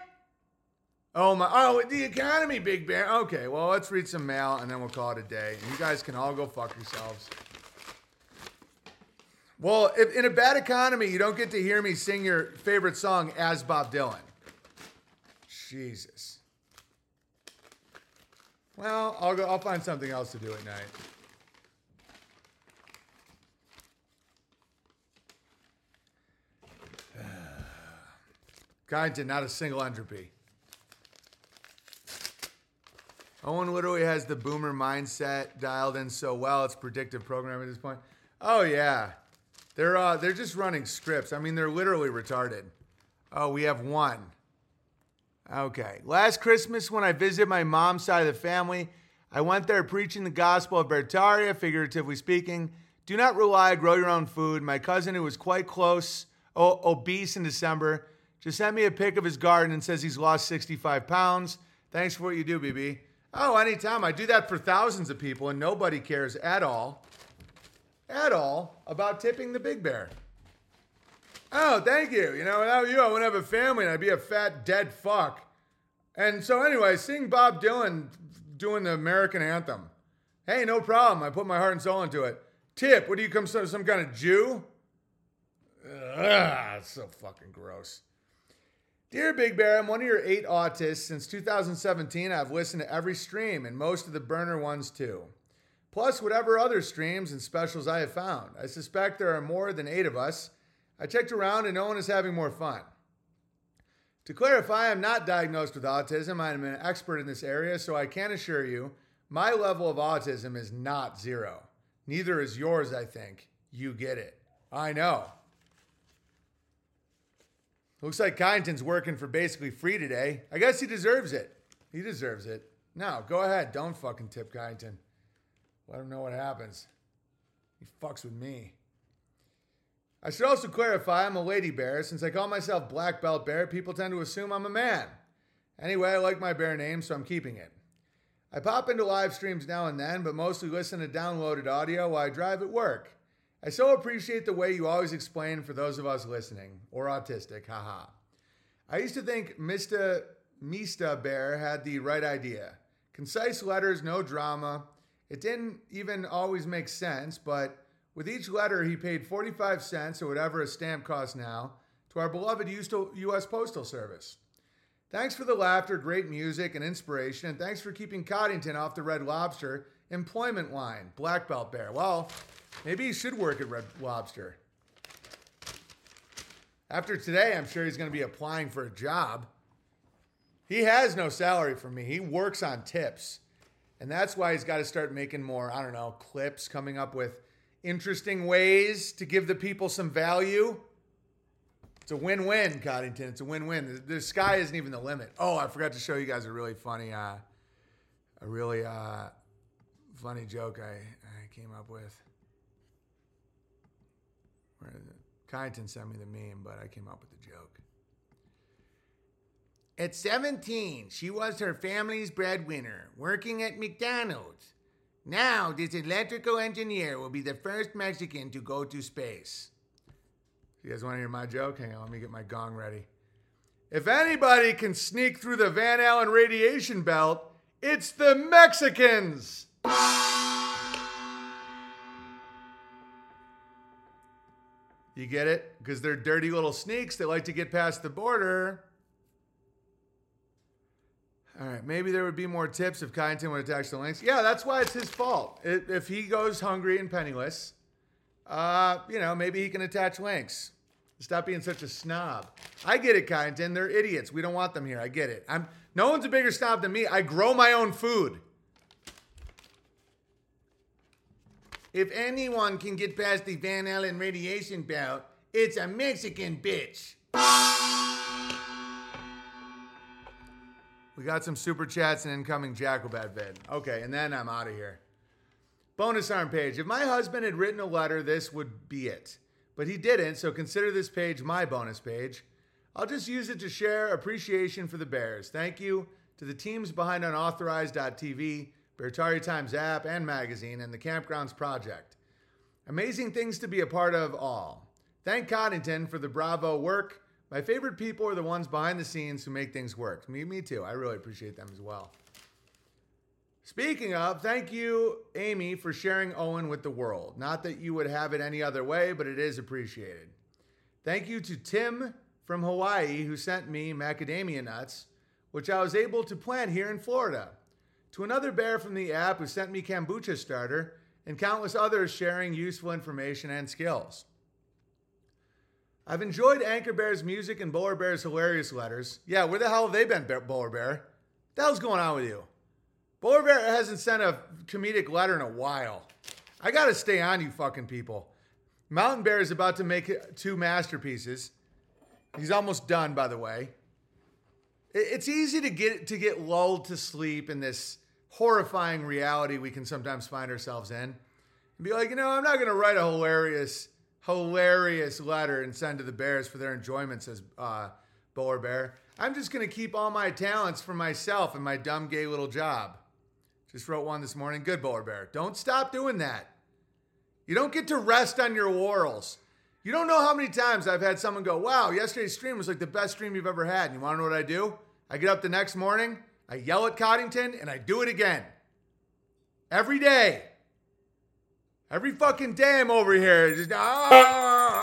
Oh my! Oh, the economy, Big Bear. Okay, well, let's read some mail and then we'll call it a day. And you guys can all go fuck yourselves. Well, if, in a bad economy, you don't get to hear me sing your favorite song as Bob Dylan. Jesus. Well, I'll go. I'll find something else to do at night. [sighs] Kyneton, not a single entropy. Owen literally has the boomer mindset dialed in so well. It's predictive programming at this point. Oh yeah, they're uh, they're just running scripts. I mean, they're literally retarded. Oh, we have one. Okay. Last Christmas, when I visited my mom's side of the family, I went there preaching the gospel of Beartaria, figuratively speaking. Do not rely, grow your own food. My cousin, who was quite close, obese in December, just sent me a pic of his garden and says he's lost 65 pounds. Thanks for what you do, BB. Oh, anytime. I do that for thousands of people, and nobody cares at all, at all, about tipping the big bear. Oh, thank you. You know, without you, I wouldn't have a family and I'd be a fat, dead fuck. And so, anyway, seeing Bob Dylan doing the American anthem. Hey, no problem. I put my heart and soul into it. Tip, what do you come, some, some kind of Jew? Ugh, so fucking gross. Dear Big Bear, I'm one of your eight autists. Since 2017, I've listened to every stream and most of the burner ones too. Plus, whatever other streams and specials I have found. I suspect there are more than eight of us. I checked around and no one is having more fun. To clarify, I'm not diagnosed with autism. I'm an expert in this area, so I can assure you my level of autism is not zero. Neither is yours, I think. You get it. I know. Looks like Kyneton's working for basically free today. I guess he deserves it. He deserves it. No, go ahead. Don't fucking tip Kyneton. Let him know what happens. He fucks with me. I should also clarify I'm a lady bear. Since I call myself Black Belt Bear, people tend to assume I'm a man. Anyway, I like my bear name, so I'm keeping it. I pop into live streams now and then, but mostly listen to downloaded audio while I drive at work. I so appreciate the way you always explain for those of us listening, or autistic, haha. I used to think Mr. Mista Bear had the right idea. Concise letters, no drama. It didn't even always make sense, but with each letter, he paid 45 cents, or whatever a stamp costs now, to our beloved U.S. Postal Service. Thanks for the laughter, great music, and inspiration, and thanks for keeping Coddington off the Red Lobster employment line, Black Belt Bear. Well, maybe he should work at Red Lobster. After today, I'm sure he's going to be applying for a job. He has no salary from me. He works on tips. And that's why he's got to start making more, I don't know, clips, coming up with interesting ways to give the people some value. It's a win-win, Coddington. It's a win-win. The, the, sky isn't even the limit. Oh, I forgot to show you guys a really funny, uh, a really uh, funny joke I, I came up with. Where is it? Coddington sent me the meme, but I came up with the joke. At 17, she was her family's breadwinner, working at McDonald's. Now, this electrical engineer will be the first Mexican to go to space. You guys want to hear my joke? Hang on, let me get my gong ready. If anybody can sneak through the Van Allen radiation belt, it's the Mexicans. You get it? Because they're dirty little sneaks that like to get past the border. All right, maybe there would be more tips if Kyneton would attach the links. Yeah, that's why it's his fault. If he goes hungry and penniless, uh, you know, maybe he can attach links. Stop being such a snob. I get it, Kyneton. They're idiots. We don't want them here. I get it. I'm no one's a bigger snob than me. I grow my own food. If anyone can get past the Van Allen radiation belt, it's a Mexican bitch. We got some super chats and incoming Jackalbat vid. Okay, and then I'm out of here. Bonus arm page. If my husband had written a letter, this would be it. But he didn't, so consider this page my bonus page. I'll just use it to share appreciation for the Bears. Thank you to the teams behind unauthorized.tv, Beartaria Times app and magazine, and the Campgrounds Project. Amazing things to be a part of all. Thank Coddington for the bravo work my favorite people are the ones behind the scenes who make things work. Me, me too. I really appreciate them as well. Speaking of, thank you, Amy, for sharing Owen with the world. Not that you would have it any other way, but it is appreciated. Thank you to Tim from Hawaii who sent me macadamia nuts, which I was able to plant here in Florida. To another bear from the app who sent me kombucha starter, and countless others sharing useful information and skills. I've enjoyed Anchor Bear's music and Bowler Bear's hilarious letters. Yeah, where the hell have they been, Bowler Bear? What the hell's going on with you? Bowler Bear hasn't sent a comedic letter in a while. I gotta stay on you fucking people. Mountain Bear is about to make two masterpieces. He's almost done, by the way. It's easy to get to get lulled to sleep in this horrifying reality we can sometimes find ourselves in, and be like, you know, I'm not gonna write a hilarious hilarious letter and send to the Bears for their enjoyment, says uh, Bowler Bear. I'm just going to keep all my talents for myself and my dumb gay little job. Just wrote one this morning. Good, Bowler Bear. Don't stop doing that. You don't get to rest on your laurels. You don't know how many times I've had someone go, wow, yesterday's stream was like the best stream you've ever had. And you want to know what I do? I get up the next morning, I yell at Coddington, and I do it again. Every day. Every fucking day I'm over here, just oh,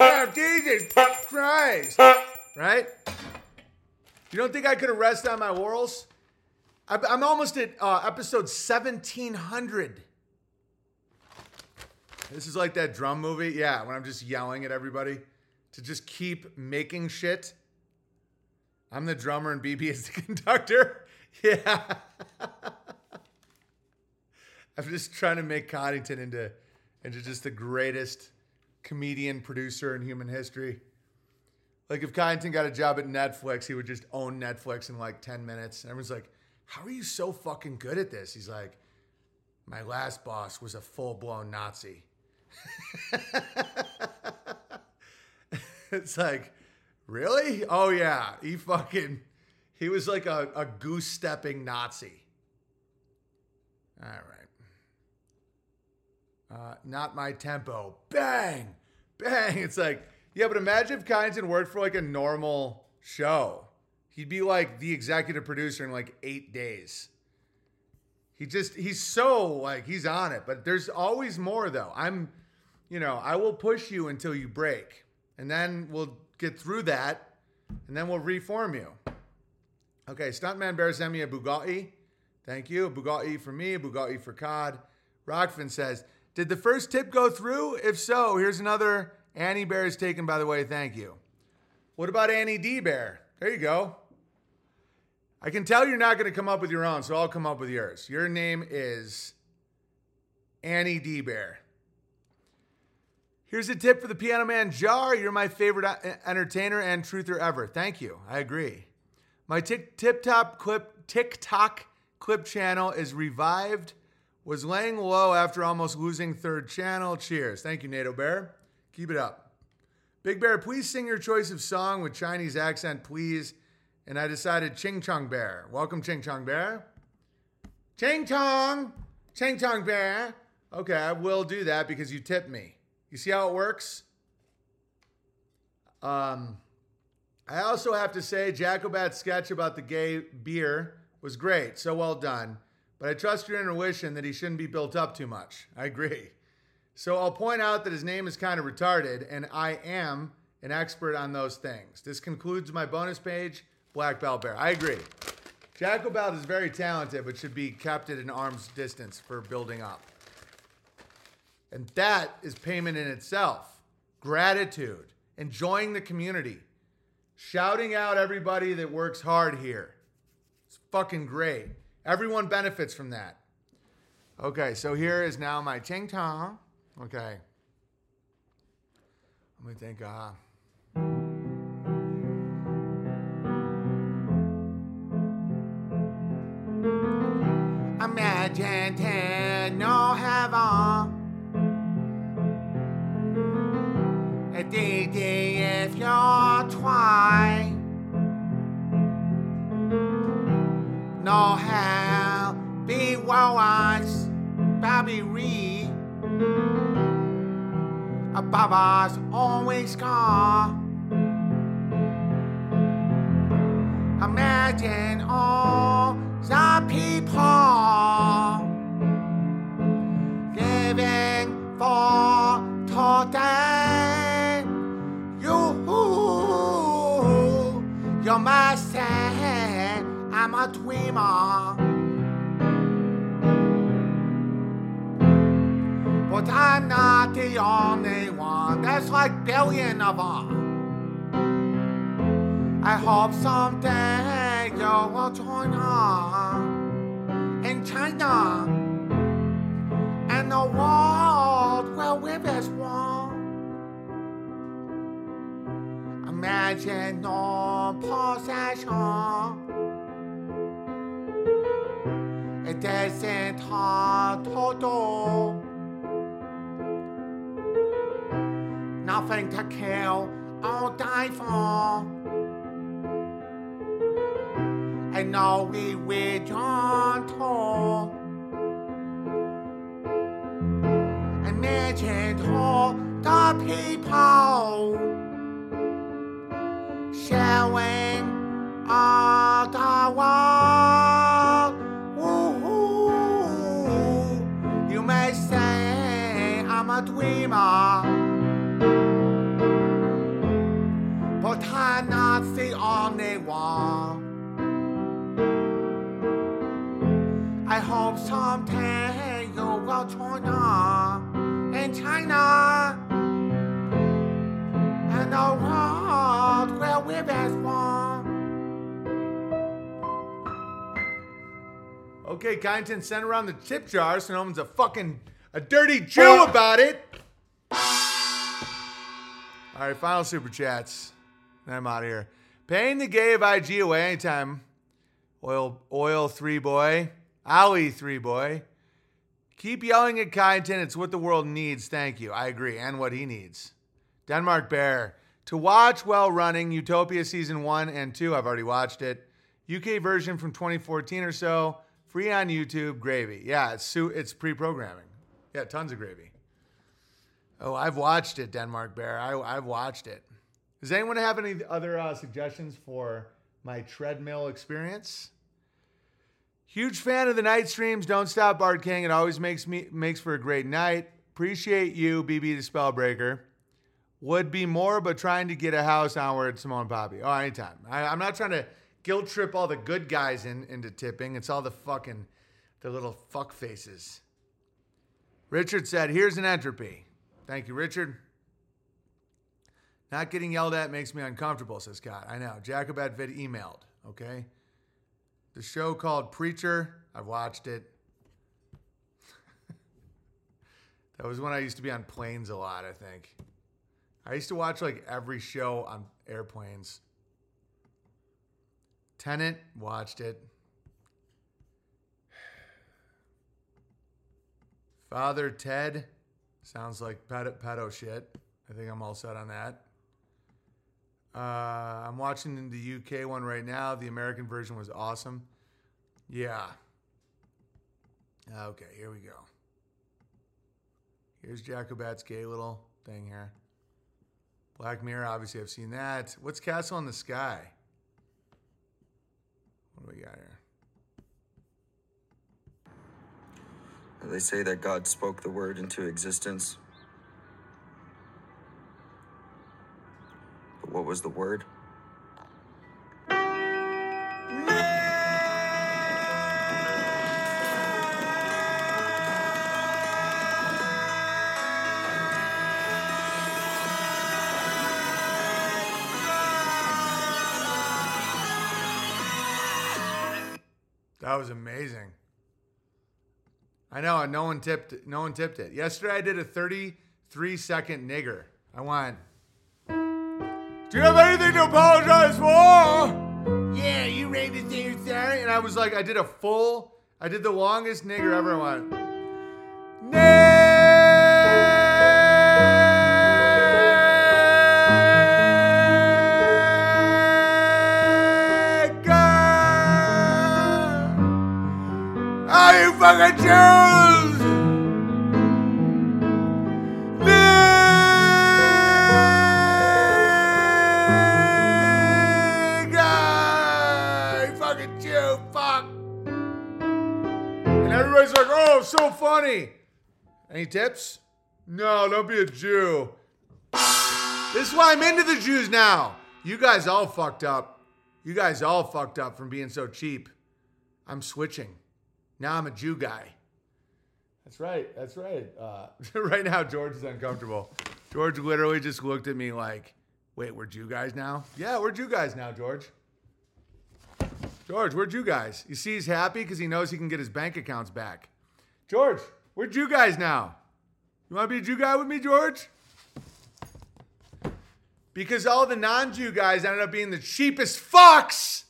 oh, Jesus Christ, right? You don't think I could rested on my laurels? I'm almost at uh, episode 1700. This is like that drum movie, yeah, when I'm just yelling at everybody to just keep making shit. I'm the drummer and BB is the [laughs] conductor. Yeah. [laughs] I'm just trying to make Coddington into into just the greatest comedian producer in human history. Like if Coddington got a job at Netflix, he would just own Netflix in like 10 minutes. And everyone's like, How are you so fucking good at this? He's like, My last boss was a full blown Nazi. [laughs] it's like, really? Oh yeah. He fucking he was like a, a goose stepping Nazi. All right. Uh, not my tempo. Bang, bang. It's like, yeah, but imagine if Kyneton worked for like a normal show. He'd be like the executive producer in like eight days. He just, he's so like, he's on it. But there's always more though. I'm, you know, I will push you until you break. And then we'll get through that. And then we'll reform you. Okay, Stuntman Bear sent me a Bugatti. Thank you. A Bugatti for me, a Bugatti for Cod. Rokfin says, did the first tip go through? If so, here's another Annie Bear is taken, by the way. Thank you. What about Annie D Bear? There you go. I can tell you're not going to come up with your own, so I'll come up with yours. Your name is Annie D Bear. Here's a tip for the Piano Man Jar. You're my favorite uh, entertainer and truther ever. Thank you. I agree. My tip top clip TikTok clip channel is revived was laying low after almost losing third channel. Cheers. Thank you, NATO Bear. Keep it up. Big Bear, please sing your choice of song with Chinese accent, please. And I decided Ching Chong Bear. Welcome, Ching Chong Bear. Ching Chong! Ching Chong Bear. Okay, I will do that because you tipped me. You see how it works? Um, I also have to say, Jacobat's sketch about the gay beer was great. So well done. But I trust your intuition that he shouldn't be built up too much. I agree. So I'll point out that his name is kind of retarded, and I am an expert on those things. This concludes my bonus page, Black Belt Bear. I agree. Jacobelt is very talented, but should be kept at an arm's distance for building up. And that is payment in itself. Gratitude, enjoying the community, shouting out everybody that works hard here. It's fucking great. Everyone benefits from that. Okay, so here is now my ching tong. Okay. Let me think. Uh, A day if you're twice. no hell below us, Bobby Reed. Above us, always gone. Imagine all the people living for I'm a dreamer. But I'm not the only one. There's like billion of them. I hope someday you will join us in China, and the world Nothing to kill or die for. I know we all the people sharing all the world. Ooh, you may say I'm a dreamer, but I'm not the only one. I hope someday you will join us in China and the world will live as one. Okay, Kyneton, send around the tip jar so no one's a fucking a dirty Jew about it. All right, final super chats. Then I'm out of here. Paying the gay of IG away anytime. Oil, oil three boy, Ali three boy. Keep yelling at Kyneton. It's what the world needs. Thank you. I agree, and what he needs. Denmark Bear to watch while running Utopia season one and two. I've already watched it. UK version from 2014 or so. Free on YouTube. Gravy. Yeah, it's it's pre-programming. Yeah, tons of gravy. Oh, I've watched it, Denmark Bear. I, I've watched it. Does anyone have any other uh, suggestions for my treadmill experience? Huge fan of the night streams. Don't stop, Bard King. It always makes me makes for a great night. Appreciate you, BB the Spellbreaker. Would be more, but trying to get a house onward, Simone Poppy. Oh, anytime. I, I'm not trying to guilt trip all the good guys in, into tipping. It's all the fucking, the little fuck faces. Richard said, here's an entropy. Thank you, Richard. Not getting yelled at makes me uncomfortable, says Scott. I know. Jacobet Vid emailed, okay? The show called Preacher, I've watched it. [laughs] that was when I used to be on planes a lot, I think. I used to watch like every show on airplanes. Tenet, watched it. Father Ted, sounds like pedo, pedo shit. I think I'm all set on that. Uh, I'm watching the UK one right now. The American version was awesome. Yeah. Okay, here we go. Here's Jacobet's gay little thing here. Black Mirror, obviously, I've seen that. What's Castle in the Sky? What do we got here? They say that God spoke the word into existence. But what was the word? Was amazing. I know, and no one tipped it. No one tipped it. Yesterday I did a 33 second nigger. I went, Do you have anything to apologize for? Yeah, you to say you're sorry? And I was like, I did a full, I did the longest nigger ever. I went, Are fucking Jews? You fucking Jew, fuck! yourself oh, so funny. Any tips? No, don't be a Jew. This is why I'm into the Jews now. You guys all fucked up. You guys all fucked up from being so cheap. I'm switching. Now I'm a Jew guy. That's right. That's right. Uh, [laughs] right now, George is uncomfortable. George literally just looked at me like, wait, we're Jew guys now? Yeah, we're Jew guys now, George. George, where'd you guys? You see, he's happy because he knows he can get his bank accounts back. George, we're Jew guys now? You want to be a Jew guy with me, George? Because all the non Jew guys ended up being the cheapest fucks.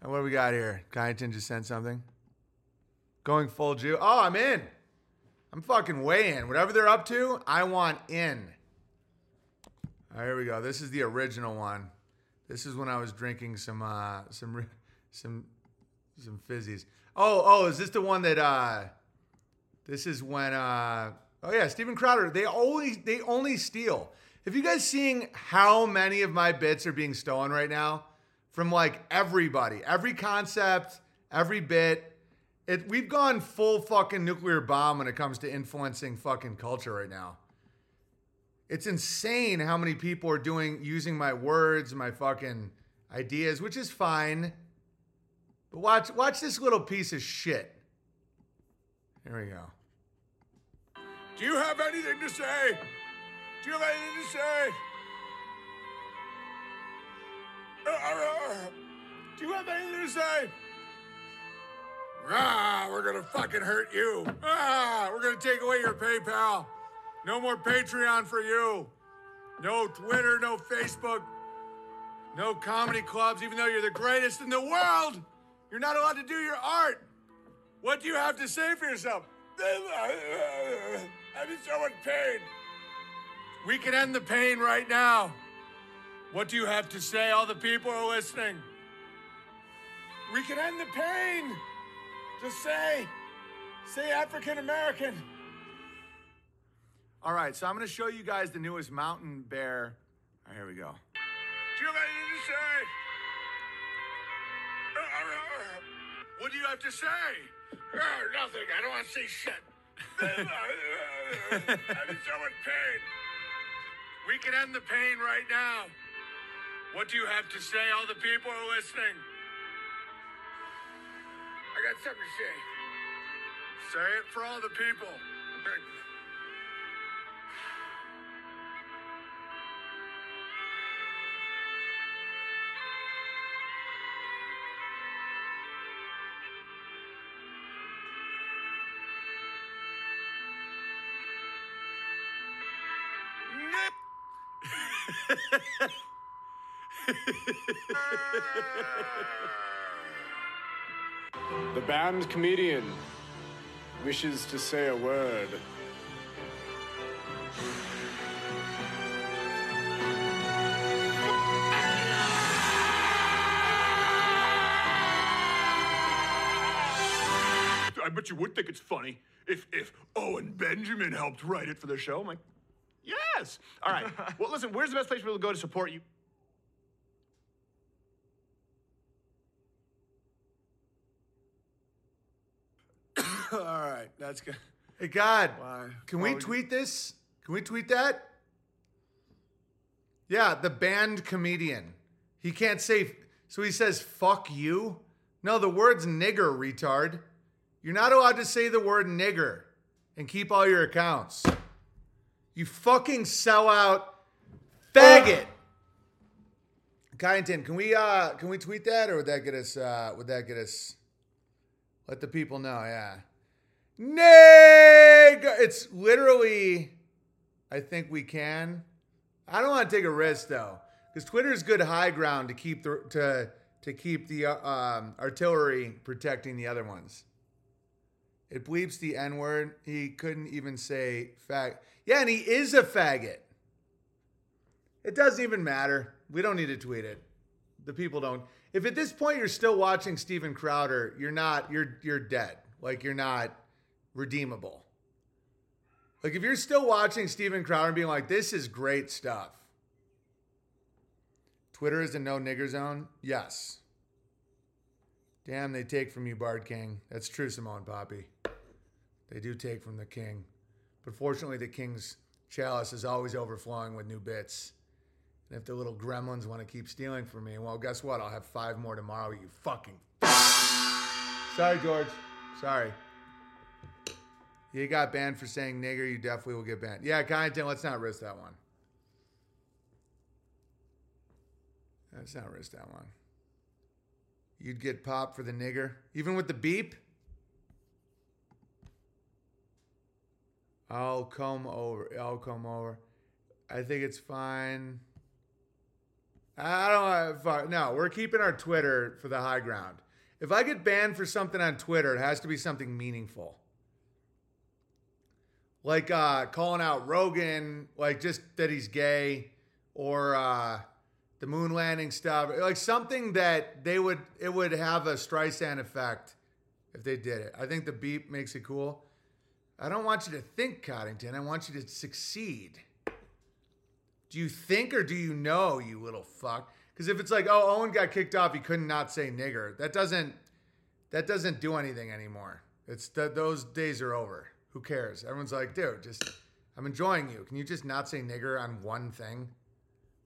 And what do we got here? Kyneton just sent something. Going full Jew. Oh, I'm in. I'm fucking way in. Whatever they're up to, I want in. All right, here we go. This is the original one. This is when I was drinking some uh some some some fizzies. Oh, oh, is this the one that uh this is when uh oh yeah, Steven Crowder. They only they only steal. Have you guys seeing how many of my bits are being stolen right now? From like everybody, every concept, every bit. It, we've gone full fucking nuclear bomb when it comes to influencing fucking culture right now. It's insane how many people are doing using my words, my fucking ideas, which is fine. But watch watch this little piece of shit. Here we go. Do you have anything to say? Do you have anything to say? Uh, uh, uh, do you have anything to say? Ah, we're gonna fucking hurt you. Ah, we're gonna take away your PayPal. No more Patreon for you. No Twitter, no Facebook, no comedy clubs, even though you're the greatest in the world. You're not allowed to do your art. What do you have to say for yourself? I'm in so much pain. We can end the pain right now. What do you have to say? All the people are listening. We can end the pain. Just say, say African American. All right, so I'm gonna show you guys the newest mountain bear. Right, here we go. Do you have anything to say? What do you have to say? Oh, nothing. I don't want to say shit. I'm in so much pain. We can end the pain right now. What do you have to say? All the people are listening. I got something to say. Say it for all the people. [laughs] The band comedian wishes to say a word. I bet you would think it's funny if if Owen Benjamin helped write it for the show. I'm like, yes. All right. [laughs] well, listen, where's the best place for people to go to support you? [laughs] All right, that's good. Hey God, Why? can we tweet this? Can we tweet that? Yeah, the band comedian. He can't say, so he says, fuck you? No, the word's nigger, retard. You're not allowed to say the word nigger and keep all your accounts. You fucking sellout faggot. Kyneton, can we uh can we tweet that or would that get us uh would that get us let the people know, yeah. Nigger it's literally I think we can. I don't want to take a risk though, because Twitter is good high ground to keep the to to keep the uh, um, artillery protecting the other ones. It bleeps the N word. He couldn't even say fag. Yeah, and he is a faggot. It doesn't even matter. We don't need to tweet it. The people don't. If at this point you're still watching Steven Crowder, you're not. You're you're dead. Like you're not redeemable. Like if you're still watching Steven Crowder and being like, "This is great stuff." Twitter is a no nigger zone. Yes. Damn, they take from you, Bard King. That's true, Simone Poppy. They do take from the king. But fortunately, the king's chalice is always overflowing with new bits. And if the little gremlins want to keep stealing from me, well, guess what? I'll have five more tomorrow, you fucking. Sorry, George. Sorry. You got banned for saying nigger, you definitely will get banned. Yeah, Kyneton, let's not risk that one. Let's not risk that one. You'd get popped for the nigger, even with the beep. I'll come over. I'll come over. I think it's fine. I don't know. No, we're keeping our Twitter for the high ground. If I get banned for something on Twitter, it has to be something meaningful. Like uh, calling out Rogan, like just that he's gay, or uh, the moon landing stuff, like something that they would it would have a Streisand effect if they did it. I think the beep makes it cool. I don't want you to think, Coddington. I want you to succeed. Do you think or do you know, you little fuck? Because if it's like, oh, Owen got kicked off, he couldn't not say nigger. That doesn't that doesn't do anything anymore. It's th- those days are over. Who cares? Everyone's like, dude, just I'm enjoying you. Can you just not say nigger on one thing?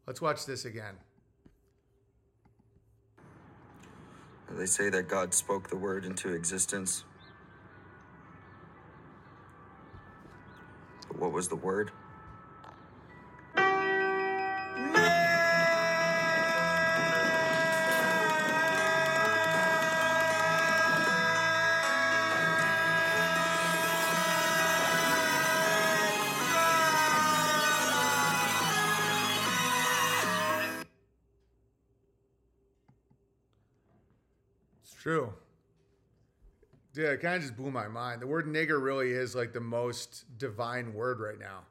Let's watch this again. They say that God spoke the word into existence. But what was the word? Dude, it kind of just blew my mind. The word nigger really is like the most divine word right now.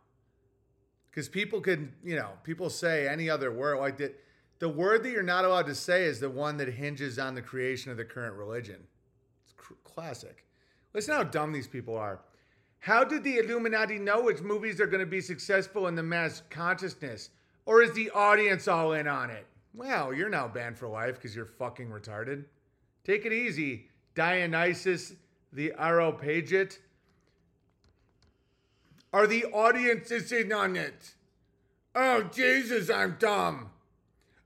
Because people can, you know, people say any other word. Like that, the word that you're not allowed to say is the one that hinges on the creation of the current religion. It's cr- classic. Listen how dumb these people are. How did the Illuminati know which movies are going to be successful in the mass consciousness? Or is the audience all in on it? Well, you're now banned for life because you're fucking retarded. Take it easy, Dionysus the Areopagite. Are the audiences in on it? Oh, Jesus, I'm dumb.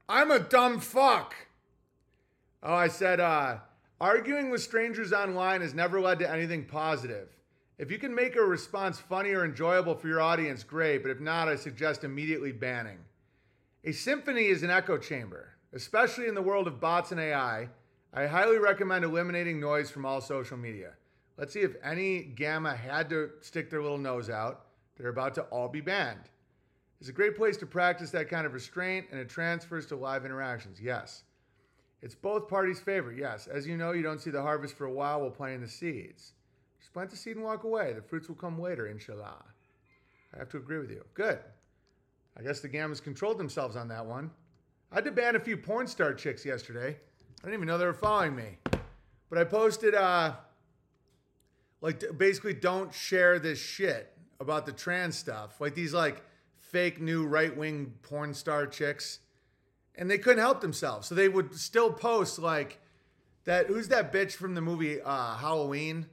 I'm a dumb fuck. Oh, I said, uh, arguing with strangers online has never led to anything positive. If you can make a response funny or enjoyable for your audience, great, but if not, I suggest immediately banning. A symphony is an echo chamber, especially in the world of bots and AI. I highly recommend eliminating noise from all social media. Let's see if any gamma had to stick their little nose out. They're about to all be banned. It's a great place to practice that kind of restraint and it transfers to live interactions. Yes. It's both parties' favorite. Yes. As you know, you don't see the harvest for a while while planting the seeds. Just plant the seed and walk away. The fruits will come later, inshallah. I have to agree with you. Good. I guess the Gammas controlled themselves on that one. I had to ban a few porn star chicks yesterday. I didn't even know they were following me. But I posted, uh, like, basically, don't share this shit about the trans stuff. Like these, like, fake new right wing porn star chicks. And they couldn't help themselves. So they would still post, like, that who's that bitch from the movie uh, Halloween?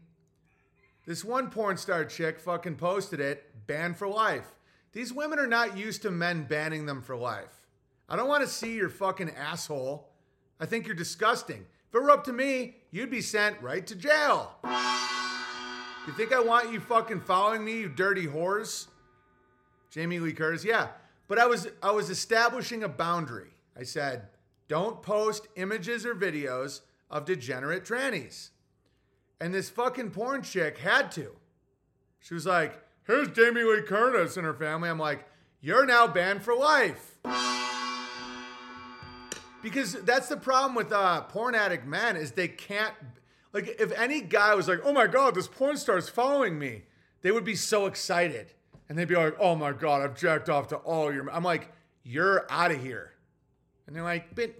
This one porn star chick fucking posted it, banned for life. These women are not used to men banning them for life. I don't want to see your fucking asshole. I think you're disgusting. If it were up to me, you'd be sent right to jail. You think I want you fucking following me, you dirty whores? Jamie Lee Curtis, yeah. But I was I was establishing a boundary. I said, don't post images or videos of degenerate trannies. And this fucking porn chick had to. She was like, here's Jamie Lee Curtis and her family. I'm like, you're now banned for life. Because that's the problem with uh, porn addict men is they can't like if any guy was like, oh my god, this porn star is following me, they would be so excited. And they'd be like, oh my god, I've jacked off to all your I'm like, you're out of here. And they're like, but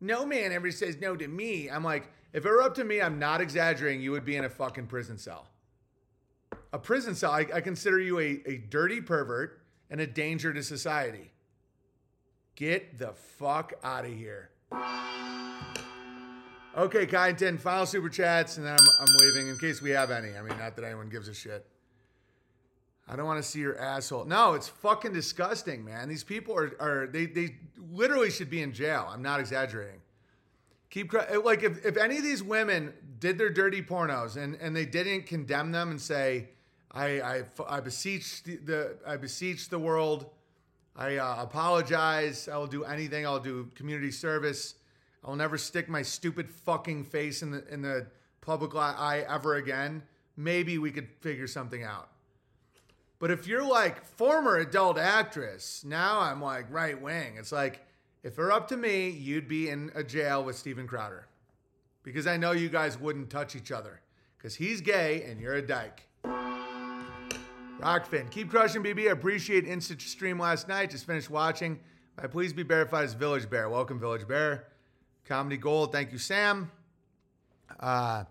no man ever says no to me. I'm like, if it were up to me, I'm not exaggerating, you would be in a fucking prison cell. A prison cell, I, I consider you a, a dirty pervert and a danger to society. Get the fuck out of here. Okay, Kyneton, final super chats, and then I'm, I'm leaving in case we have any. I mean, not that anyone gives a shit. I don't want to see your asshole. No, it's fucking disgusting, man. These people are, are they, they literally should be in jail. I'm not exaggerating. Keep like if, if any of these women did their dirty pornos and, and they didn't condemn them and say, I I, I beseech the, the I beseech the world, I uh, apologize. I will do anything. I'll do community service. I'll never stick my stupid fucking face in the in the public eye ever again. Maybe we could figure something out. But if you're like former adult actress, now I'm like right wing. It's like if it were up to me, you'd be in a jail with Steven Crowder. Because I know you guys wouldn't touch each other. Because he's gay and you're a dyke. Rokfin, keep crushing, BB. I appreciate instant stream last night. Just finished watching. My please be verified as Village Bear. Welcome, Village Bear. Comedy Gold. Thank you, Sam. Uh,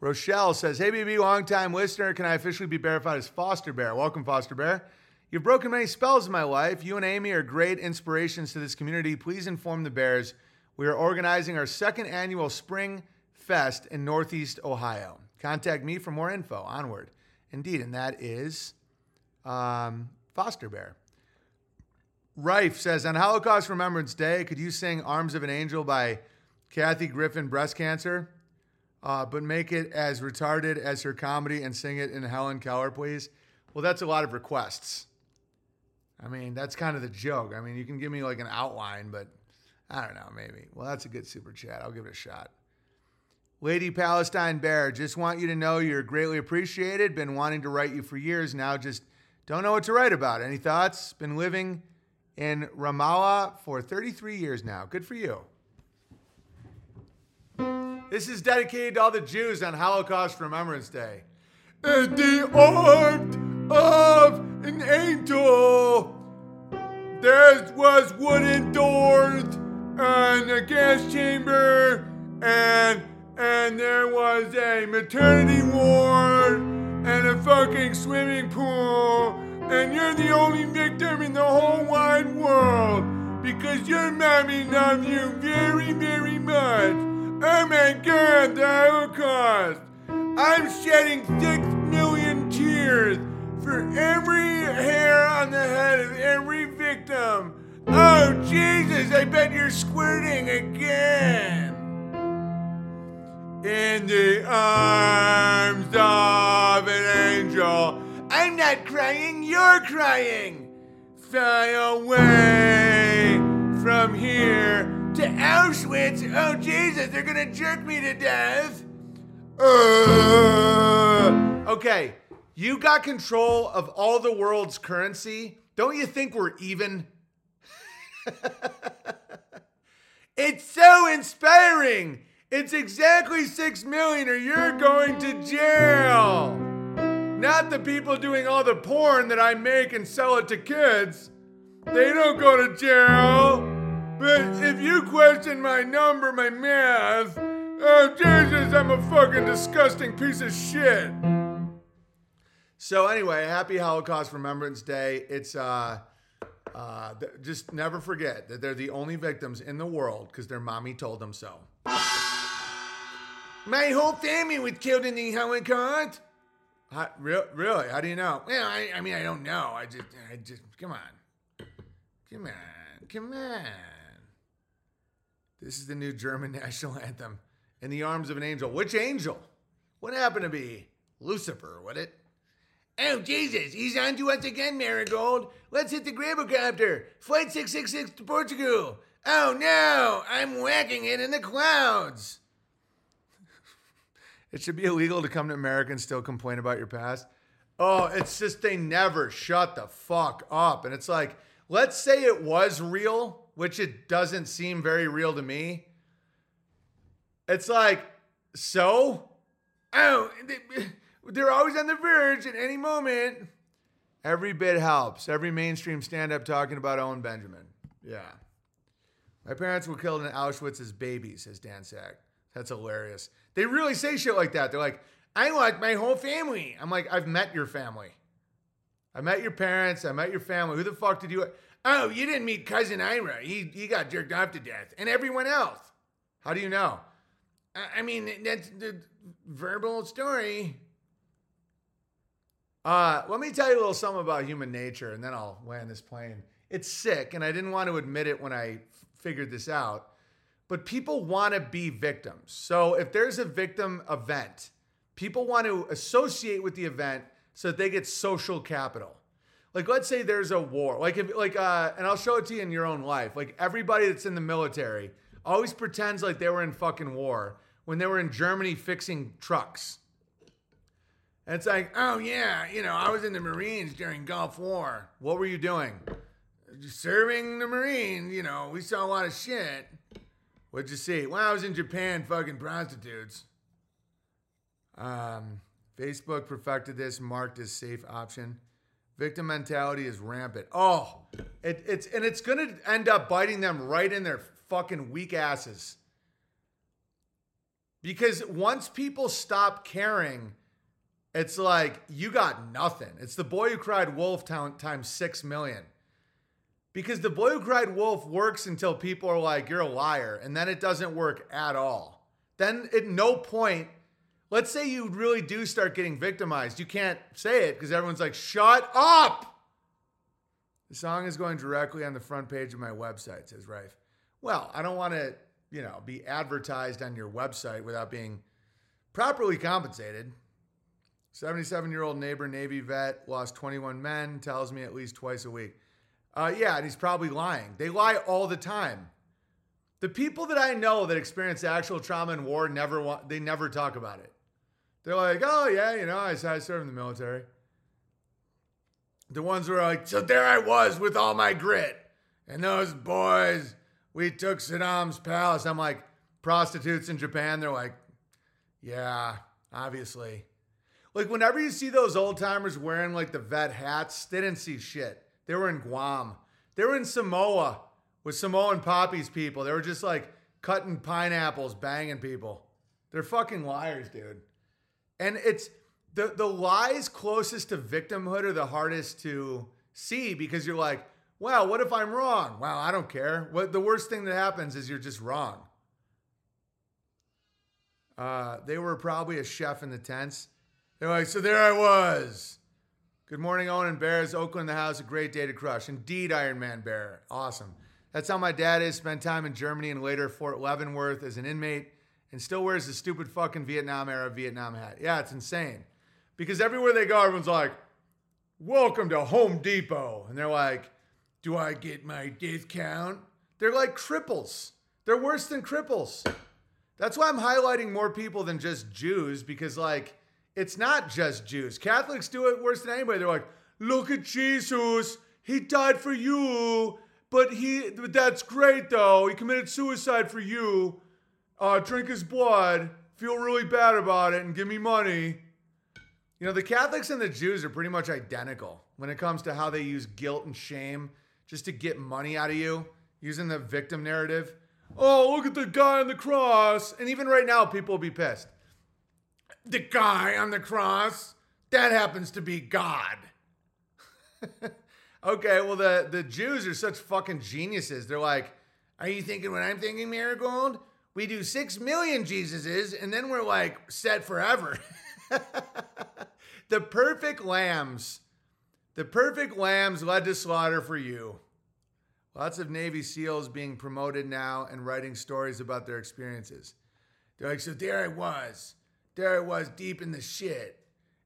Rochelle says, Hey, BB, long time listener. Can I officially be verified as Foster Bear? Welcome, Foster Bear. You've broken many spells in my life. You and Amy are great inspirations to this community. Please inform the Bears. We are organizing our second annual Spring Fest in Northeast Ohio. Contact me for more info. Onward. Indeed, and that is um, Foster Bear. Rife says on Holocaust Remembrance Day, could you sing "Arms of an Angel" by Kathy Griffin Breast Cancer, uh, but make it as retarded as her comedy and sing it in Helen Keller, please? Well, that's a lot of requests. I mean, that's kind of the joke. I mean, you can give me like an outline, but I don't know, maybe. Well, that's a good super chat. I'll give it a shot. Lady Palestine Bear, just want you to know you're greatly appreciated. Been wanting to write you for years now, just don't know what to write about. Any thoughts? Been living in Ramallah for 33 years now. Good for you. This is dedicated to all the Jews on Holocaust Remembrance Day. At the arm of an angel, there was wooden doors and a gas chamber, and and there was a maternity ward and a fucking swimming pool, and you're the only victim in the whole wide world because your mommy loves you very, very much. Oh my god, the Holocaust! I'm shedding six million tears for every hair on the head of every victim. Oh Jesus, I bet you're squirting again in the arms of an angel. I'm not crying, you're crying. Fly away from here to Auschwitz. Oh, Jesus, they're gonna jerk me to death. Uh, Okay, you got control of all the world's currency. Don't you think we're even? [laughs] it's so inspiring. It's exactly six million, or you're going to jail. Not the people doing all the porn that I make and sell it to kids. They don't go to jail. But if you question my number, my math, oh Jesus, I'm a fucking disgusting piece of shit. So anyway, happy Holocaust Remembrance Day. It's uh, uh, th- just never forget that they're the only victims in the world because their mommy told them so. My whole family was killed in the Holocaust. How, real, really? How do you know? Well, I, I mean, I don't know. I just, I just, come on, come on, come on. This is the new German [laughs] national anthem. In the arms of an angel. Which angel? What happened to be Lucifer? Would it? Oh, Jesus, he's on to us again, Marigold. Let's hit the Grabocopter. Flight 666 to Portugal. Oh, no, I'm whacking it in the clouds. It should be illegal to come to America and still complain about your past. Oh, it's just they never shut the fuck up. And it's like, let's say it was real, which it doesn't seem very real to me. It's like, so? Oh, they- they're always on the verge at any moment. Every bit helps. Every mainstream stand up talking about Owen Benjamin. Yeah. My parents were killed in Auschwitz as babies, says Dan Sack. That's hilarious. They really say shit like that. They're like, I like my whole family. I'm like, I've met your family. I met your parents. I met your family. Who the fuck did you? Oh, you didn't meet cousin Ira. He he got jerked off to death, and everyone else. How do you know? I- I mean, that's the verbal story. Uh, let me tell you a little something about human nature, and then I'll land this plane. It's sick, and I didn't want to admit it when I f- figured this out. But people want to be victims. So if there's a victim event, people want to associate with the event so that they get social capital. Like let's say there's a war. Like if like uh and I'll show it to you in your own life. Like everybody that's in the military always pretends like they were in fucking war when they were in Germany fixing trucks. And it's like, oh yeah, you know, I was in the Marines during Gulf War. What were you doing? Serving the Marines, you know, we saw a lot of shit. What'd you see? Well, I was in Japan fucking prostitutes. Um, Facebook perfected this, marked as safe option. Victim mentality is rampant. Oh, it, it's and it's gonna end up biting them right in their fucking weak asses. Because once people stop caring, it's like you got nothing. It's the boy who cried wolf town times six million. Because the boy who cried wolf works until people are like, you're a liar. And then it doesn't work at all. Then at no point, let's say you really do start getting victimized. You can't say it because everyone's like, shut up. The song is going directly on the front page of my website, says Rife. Well, I don't want to, you know, be advertised on your website without being properly compensated. 77 year old neighbor, Navy vet, lost 21 men, tells me at least twice a week. Uh, yeah, and he's probably lying. They lie all the time. The people that I know that experience actual trauma in war never want, they never talk about it. They're like, oh yeah, you know, I, I served in the military. The ones who are like, so there I was with all my grit, and those boys, we took Saddam's palace. I'm like, prostitutes in Japan. They're like, yeah, obviously. Like whenever you see those old timers wearing like the vet hats, they didn't see shit. They were in Guam. They were in Samoa with Samoan poppies people. They were just like cutting pineapples, banging people. They're fucking liars, dude. And it's the the lies closest to victimhood are the hardest to see because you're like, wow, what if I'm wrong? Wow, I don't care. What the worst thing that happens is you're just wrong. Uh, they were probably a chef in the tents. They're like, so there I was. Good morning, Owen and Bears. Oakland, the house, a great day to crush. Indeed, Iron Man Bear. Awesome. That's how my dad is. Spent time in Germany and later Fort Leavenworth as an inmate and still wears the stupid fucking Vietnam era Vietnam hat. Yeah, it's insane. Because everywhere they go, everyone's like, Welcome to Home Depot. And they're like, Do I get my discount? They're like cripples. They're worse than cripples. That's why I'm highlighting more people than just Jews because, like, it's not just Jews. Catholics do it worse than anybody. They're like, look at Jesus. He died for you. But he that's great though. He committed suicide for you. Uh, drink his blood, feel really bad about it, and give me money. You know, the Catholics and the Jews are pretty much identical when it comes to how they use guilt and shame just to get money out of you, using the victim narrative. Oh, look at the guy on the cross. And even right now, people will be pissed the guy on the cross, that happens to be God. [laughs] okay, well, the, the Jews are such fucking geniuses. They're like, are you thinking what I'm thinking, Marigold? We do six million Jesuses, and then we're like set forever. [laughs] the perfect lambs. The perfect lambs led to slaughter for you. Lots of Navy SEALs being promoted now and writing stories about their experiences. They're like, so there I was there it was deep in the shit.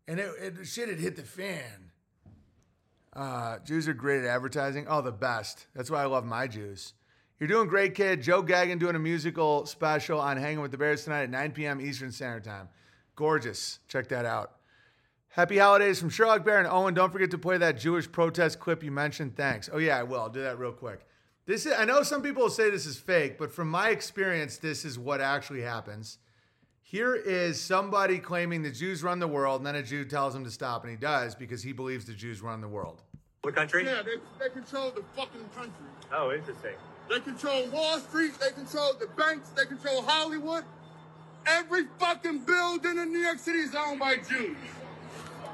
And it, it the shit had hit the fan. Uh, Jews are great at advertising. Oh, the best. That's why I love my Jews. You're doing great, kid. Joe Gagan doing a musical special on Hanging with the Bears tonight at 9 p.m. Eastern Standard Time. Gorgeous. Check that out. Happy holidays from Sherlock Bear and Owen. Don't forget to play that Jewish protest clip you mentioned. Thanks. Oh yeah, I will. I'll do that real quick. This is, I know some people say this is fake, but from my experience, this is what actually happens. Here is somebody claiming the Jews run the world, and then a Jew tells him to stop, and he does because he believes the Jews run the world. What country? Yeah, they, they control the fucking country. Oh, interesting. They control Wall Street. They control the banks. They control Hollywood. Every fucking building in New York City is owned by Jews.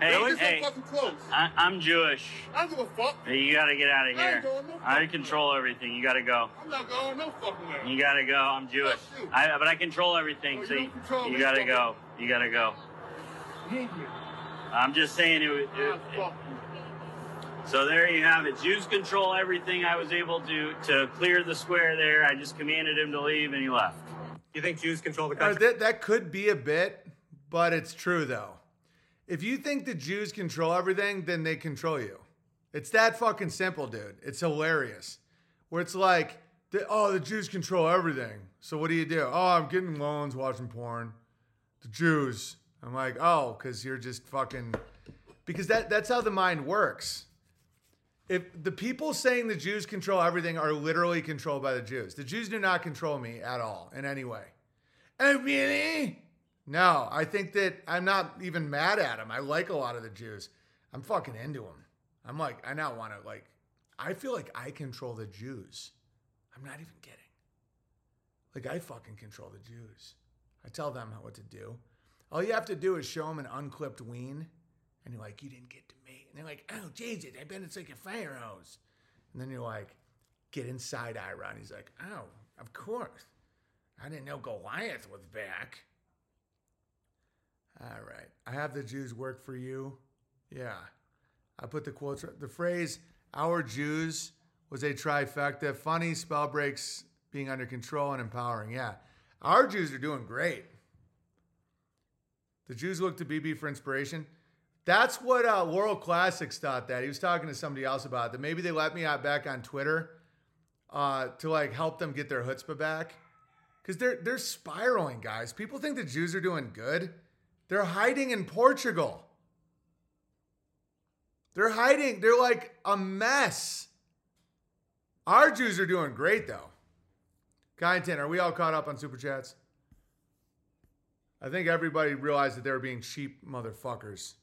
Hey, Don't hey. fucking close. I, I'm Jewish. I don't give a fuck. Hey, You gotta get out of I ain't here. going no I fucking control everything. You gotta go. I'm not going no fucking way. You gotta go. I'm Jewish. I, but I control everything. Oh, So you you, don't control you me, gotta fucker. go. You gotta go. I'm just saying it. it, Ah, fuck. so there you have it. Jews control everything. I was able to to clear the square there. I just commanded him to leave, and he left. You think Jews control the Uh, country? that, that could be a bit, but it's true though. If you think the Jews control everything, then they control you. It's that fucking simple, dude. It's hilarious. Where it's like, oh, the Jews control everything. So what do you do? Oh, I'm getting loans, watching porn. The Jews. I'm like, oh, because you're just fucking. Because that that's how the mind works. If the people saying the Jews control everything are literally controlled by the Jews, the Jews do not control me at all in any way. Oh, really? No, I think that I'm not even mad at him. I like a lot of the Jews. I'm fucking into them. I'm like, I now want to like, I feel like I control the Jews. I'm not even kidding. Like I fucking control the Jews. I tell them what to do. All you have to do is show them an unclipped ween, and you're like, you didn't get to me. And they're like, oh Jesus, I bet it's like a fire hose. And then you're like, get inside Ira. And he's like, oh, of course. I didn't know Goliath was back. All right. I have the Jews work for you. Yeah. I put the quotes, the phrase, our Jews was a trifecta funny, spell breaks, being under control, and empowering. Yeah. Our Jews are doing great. The Jews look to BB for inspiration. That's what uh, World Classics thought that. He was talking to somebody else about that. Maybe they let me out back on Twitter uh, to like help them get their chutzpah back. Because they're they're spiraling, guys. People think the Jews are doing good. They're hiding in Portugal. They're hiding. They're like a mess. Our Jews are doing great though. Kyneton, are we all caught up on super chats? I think everybody realized that they were being cheap motherfuckers.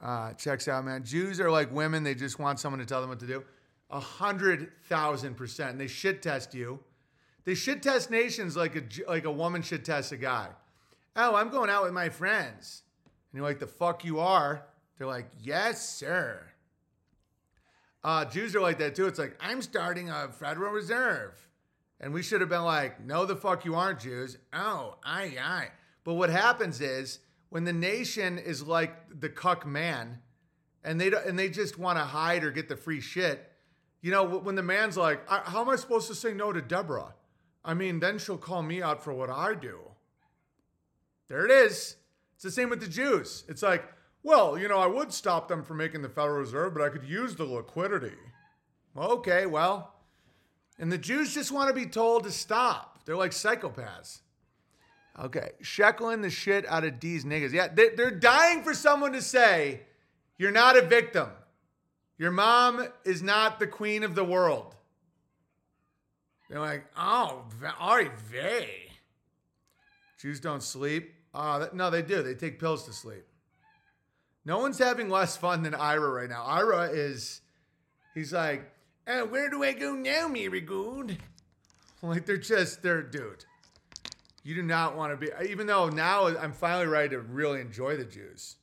Uh, checks out, man. Jews are like women; they just want someone to tell them what to do. A hundred thousand percent. And they shit test you. They shit test nations like a like a woman should test a guy. Oh, I'm going out with my friends, and you're like, the fuck you are. They're like, yes, sir. Uh, Jews are like that too. It's like I'm starting a Federal Reserve. And we should have been like, no, the fuck you aren't, Jews. Oh, aye, aye. But what happens is when the nation is like the cuck man, and they and they just want to hide or get the free shit. You know, when the man's like, "How am I supposed to say no to Deborah?" I mean, then she'll call me out for what I do. There it is. It's the same with the Jews. It's like, well, you know, I would stop them from making the Federal Reserve, but I could use the liquidity. Okay, well. And the Jews just want to be told to stop. They're like psychopaths. Okay, sheckling the shit out of these niggas. Yeah, they, they're dying for someone to say, you're not a victim. Your mom is not the queen of the world. They're like, oh, Ari vey. Jews don't sleep. Uh, no, they do. They take pills to sleep. No one's having less fun than Ira right now. Ira is, he's like, oh, where do I go now, Mary? [laughs] Like they're just, they're, dude. You do not want to be, even though now I'm finally ready to really enjoy the Jews.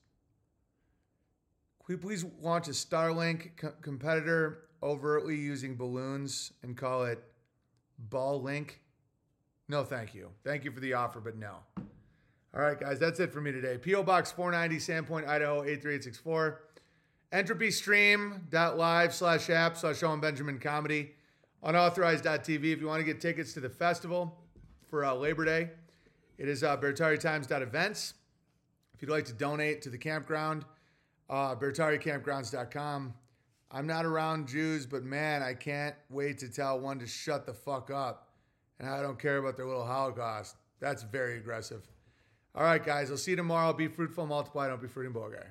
Can we please launch a Starlink co- competitor overtly using balloons and call it Ball Link? No, thank you. Thank you for the offer, but no. All right, guys, that's it for me today. P.O. Box 490, Sandpoint, Idaho 83864. Entropystream.live slash app slash Owen Benjamin Comedy. Unauthorized.tv if you want to get tickets to the festival for uh, Labor Day. It is uh. If you'd like to donate to the campground, uh, BertariCampgrounds.com. I'm not around Jews, but man, I can't wait to tell one to shut the fuck up. And I don't care about their little Holocaust. That's very aggressive. All right, guys, I'll see you tomorrow. Be fruitful, multiply, don't be fruiting guy.